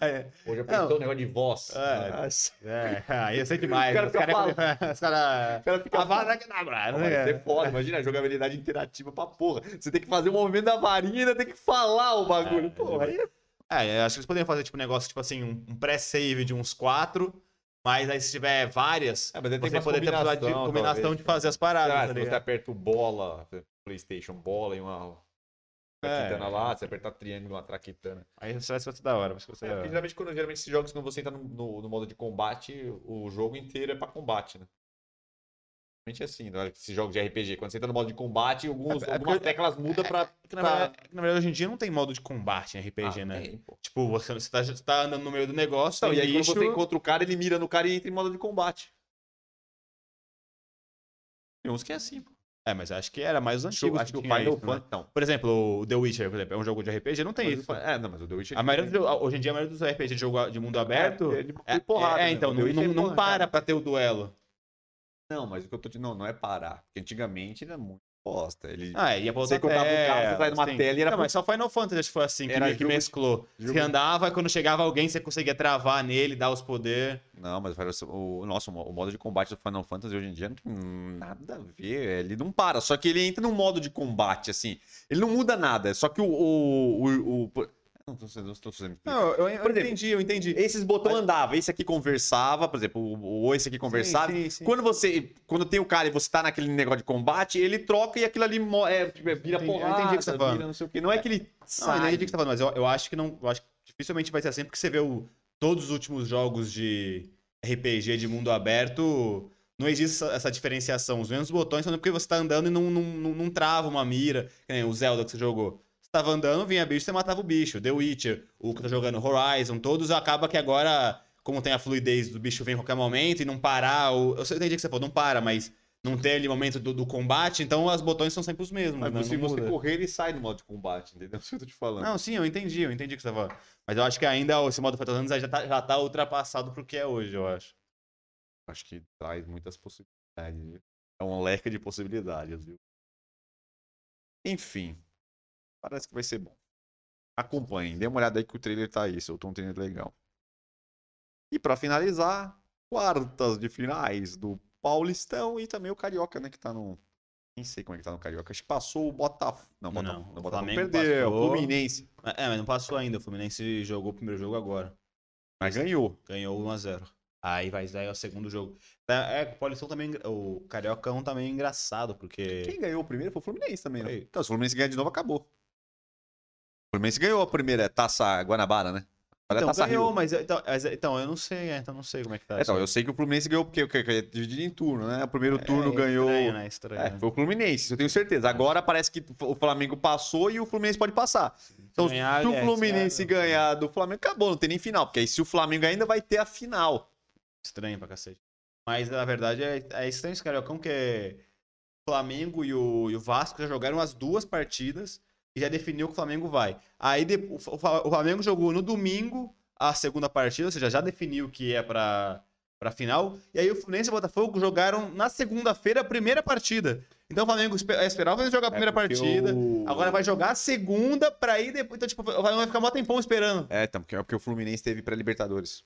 é, Hoje Não. um negócio de voz. É. É, aí eu sei demais. O cara Os fica caras. Os caras. O cara fica A vara que não, Pô, Vai ser foda, imagina a jogabilidade interativa pra porra. Você tem que fazer o movimento da varinha e ainda tem que falar o bagulho. É, aí É, eu acho que eles poderiam fazer tipo um negócio, tipo assim, um, um pré-save de uns quatro, mas aí se tiver várias, É, mas aí tem você poder ter a possibilidade de combinação, talvez. de fazer as paradas, Ah, tá se você aperta o bola, Playstation bola e uma traquitana É. lá, se apertar triângulo, uma traquitana. Aí isso vai ser da hora, vai ser É, geralmente, quando, geralmente esses jogos, quando você entra no, no- no modo de combate, o jogo inteiro é pra combate, né? É assim, né? esses jogos de RPG. Quando você entra no modo de combate, alguns, É, é algumas teclas mudam pra... É na verdade, é na verdade, hoje em dia não tem modo de combate em RPG, Ah, né? tem. Tipo, você, você, tá, você tá andando no meio do negócio, e aí bicho... quando você encontra o cara, ele mira no cara e entra em modo de combate. Tem uns que é assim, pô. É, mas acho que era mais os Acho, que o Final né? Fantasy... Não. Por exemplo, o The Witcher, por exemplo, é um jogo de RPG, não tem Mas isso. É, não, mas o The Witcher... A maioria do- hoje em dia, a maioria dos RPG de, jogo, de mundo aberto... É, de É, porrada, é, né? então, não, não, é não para pra ter o duelo. Não, mas o que eu tô dizendo, não, não é parar. Porque antigamente era muito bosta. Ele... Ah, ia pra Você cortava o carro, você saia numa sim. tela e era Não, mas só Final Fantasy acho que foi assim, que, Era meio que jogo- mesclou. jogo- Você andava e quando chegava alguém, você conseguia travar nele, dar os poderes. Não, mas o, nossa, o modo de combate do Final Fantasy hoje em dia não tem nada a ver. Ele não para, só que ele entra num modo de combate, assim. Ele não muda nada. Só que o. o, o, o- Não tô sendo. Tô sendo Não, eu, eu exemplo, entendi, eu entendi. Esses botões andavam, esse aqui conversava, por exemplo, o, o esse aqui conversava. Sim, sim, sim. Quando você. Quando tem o cara e você tá naquele negócio de combate, ele troca e aquilo ali é, tipo, é, vira Entendi, eu porrada, entendi o que você tá falando. vira não sei o quê. Não é que ele Não, eu sai. entendi o que você tá falando, mas eu, eu acho que não. Eu acho que dificilmente vai ser assim, porque você vê o, todos os últimos jogos de RPG de mundo aberto. Não existe essa, diferenciação. Os mesmos botões são porque você tá andando e não, não, não, não trava uma mira. Que nem o Zelda que você jogou. Tava andando, vinha bicho, você matava o bicho. The Witcher, o que tá jogando Horizon, todos acaba que agora, como tem a fluidez do bicho vir em qualquer momento e não parar. O, eu entendi que você falou, não para, mas não tem ali momento do, do combate, então os botões são sempre os mesmos. Mas né? se Não você correr, ele sai do modo de combate, entendeu? Que eu tô te falando. Não, sim, eu entendi, eu entendi o que você tá falando. Mas eu acho que ainda esse modo Fatal Anos já tá, já tá ultrapassado pro que é hoje, eu acho. Acho que traz muitas possibilidades. viu? É um leque de possibilidades, viu? Enfim. Parece que vai ser bom. Acompanhem. Dê uma olhada aí que o trailer tá aí. Soltou um trailer legal. E pra finalizar, quartas de finais do Paulistão e também o Carioca, né? Que tá no. Nem sei como é que tá no Carioca. Acho que passou o Botafogo. Não, Não, Botafogo. o Não, Botafogo Flamengo perdeu. passou. Fluminense. É, mas não passou ainda. O Fluminense jogou o primeiro jogo agora. Mas ganhou. Ganhou 1x0. Aí vai dar o segundo jogo. É, o Paulistão também. O Cariocão também é engraçado, porque. Quem ganhou o primeiro foi o Fluminense também, né? Então, se o Fluminense ganhar de novo, acabou. O Fluminense ganhou a primeira taça Guanabara, né? A Então, taça ganhou, Rio. mas então, então, eu não sei, é, então não sei como é que tá. Então, eu sei que o Fluminense ganhou porque, porque é dividido em turno, né? O primeiro turno É ganhou. Estranho, né? Estranho. É, foi o Fluminense, eu tenho certeza. Agora parece que o Flamengo passou e o Fluminense pode passar. Então, Ganhar, se o é, Fluminense é, ganhar do Flamengo, acabou, não tem nem final. Porque aí se o Flamengo ainda vai ter a final. Estranho pra cacete. Mas na verdade é, é estranho esse Cariocão que é... o Flamengo e o, e o Vasco já jogaram as duas partidas e já definiu que o Flamengo vai. Aí o Flamengo jogou no domingo a segunda partida, ou seja, já definiu que é pra, pra final. E aí o Fluminense e o Botafogo jogaram na segunda-feira a primeira partida. Então o Flamengo espe- esperava o Flamengo jogar a primeira É partida. o- Agora vai jogar a segunda pra ir depois. Então, tipo, o Flamengo vai ficar mó tempão esperando. É, então, porque, é porque o Fluminense teve pré-Libertadores.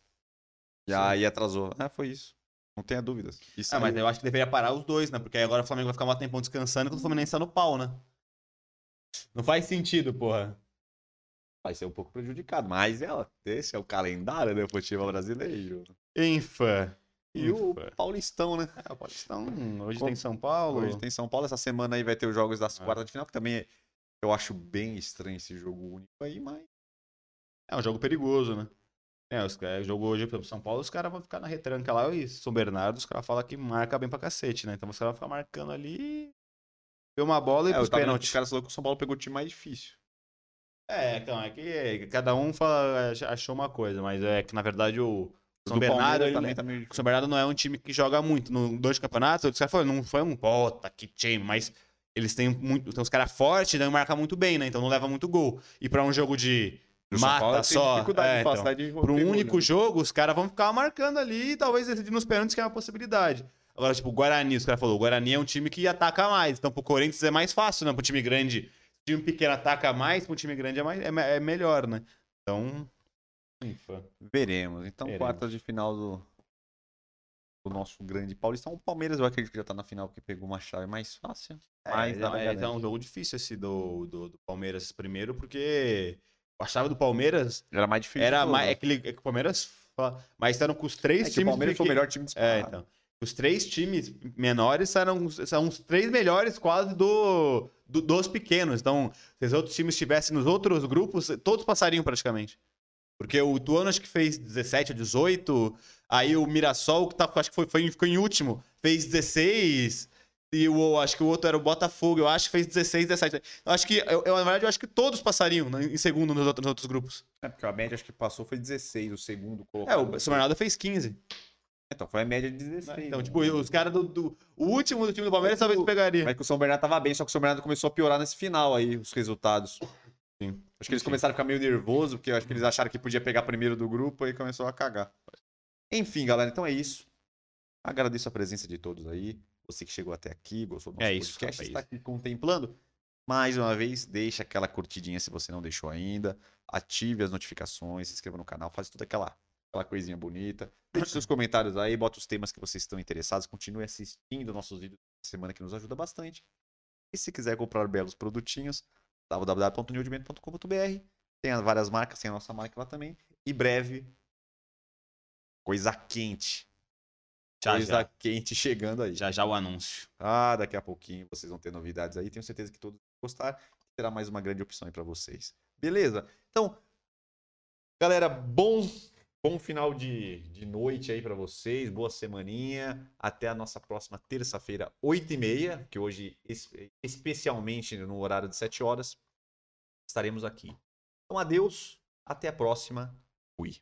E Sim. aí atrasou. É, foi isso. Não tenha dúvidas. Isso Ah, mas aí- eu acho que deveria parar os dois, né? Porque aí agora o Flamengo vai ficar um tempão descansando enquanto o Fluminense tá no pau, né? Não faz sentido, porra. vai ser um pouco prejudicado, mas ela, esse é o calendário do futebol brasileiro. Infa. E o. Paulistão, né? É, o Paulistão, hoje Como- tem São Paulo. Hoje tem São Paulo, essa semana aí vai ter os jogos das Ah. quartas de final, que também é- eu acho bem estranho esse jogo único aí, mas É um jogo perigoso, né? É, os caras jogo hoje, por exemplo, São Paulo, os caras vão ficar na retranca lá e São Bernardo, os caras falam que marca bem pra cacete, né? Então os caras vão ficar marcando ali. Vê uma bola e é, pros pênaltis. os caras falaram que o São Paulo pegou o time mais difícil. É, então, é que cada um fala, achou uma coisa, mas é que na verdade o São do Bernardo ele- também tá O difícil. São Bernardo não é um time que joga muito. No dois campeonatos, os caras falaram, não foi um bota, que time, mas eles têm muito. Tem uns caras fortes, então marca muito bem, né? Então não leva muito gol. E pra um jogo de O São Paulo mata só. É, então, pra um pegou, único né? jogo, os caras vão ficar marcando ali e talvez decidir nos pênaltis, que é uma possibilidade. Agora, tipo, o Guarani, os caras falaram, o Guarani é um time que ataca mais. Então, pro Corinthians é mais fácil, né? Pro time grande. O time pequeno ataca mais, pro time grande é, mais, é, é melhor, né? Então. Infa. Veremos. Então, Veremos. quartas de final do, do nosso grande Paulistão. O Palmeiras eu acredito que já tá na final, porque pegou uma chave mais fácil. Mas É, nada é, garante. é um jogo difícil esse do, do, do Palmeiras primeiro, porque a chave do Palmeiras Era mais difícil. era mais. É que, é que o Palmeiras. Mas estavam com os três É que o times. Palmeiras foi o melhor time disparado. É, então. Os três times menores eram, são os três melhores quase do, do- dos pequenos. Então, se os outros times estivessem nos outros grupos, todos passariam praticamente. Porque o Ituano acho que fez 17 ou 18, aí o Mirassol, que tá, acho que foi, foi, ficou em último, fez 16, e o, acho que o outro era o Botafogo, eu acho que fez 16, 17. Eu acho que, eu, eu, na verdade, eu acho que todos passariam né, em segundo nos outros, nos outros grupos. É, porque a média acho que passou foi 16, o segundo É, colocado. o São Bernardo fez 15. Então, foi a média de 16. Então, né? tipo, os caras do, do. O último do time do Palmeiras talvez pegaria. Mas que o São Bernardo tava bem, só que o São Bernardo começou a piorar nesse final aí, os resultados. Sim. Acho que eles começaram a ficar meio nervosos, porque acho que eles acharam que podia pegar primeiro do grupo e começou a cagar. Enfim, galera, então é isso. Agradeço a presença de todos aí. Você que chegou até aqui, gostou do nosso É isso, podcast, rapaz. está aqui contemplando. Mais uma vez, deixa aquela curtidinha se você não deixou ainda. Ative as notificações, se inscreva no canal, faz toda aquela, aquela coisinha bonita. Deixe seus comentários aí, bota os temas que vocês estão interessados. Continue assistindo nossos vídeos da semana que nos ajuda bastante. E se quiser comprar belos produtinhos, www.newdimento.com.br. Tem várias marcas, tem a nossa marca lá também. E breve, coisa quente. Já, coisa já. quente chegando aí. Já já o anúncio. Ah, daqui a pouquinho vocês vão ter novidades aí. Tenho certeza que todos vão gostar. Terá mais uma grande opção aí pra vocês. Beleza? Então, galera, bom, bom final de, de noite aí pra vocês. Boa semaninha. Até a nossa próxima terça-feira, 8h30, que hoje, es- especialmente no horário de 7 horas, estaremos aqui. Então, adeus. Até a próxima. Fui.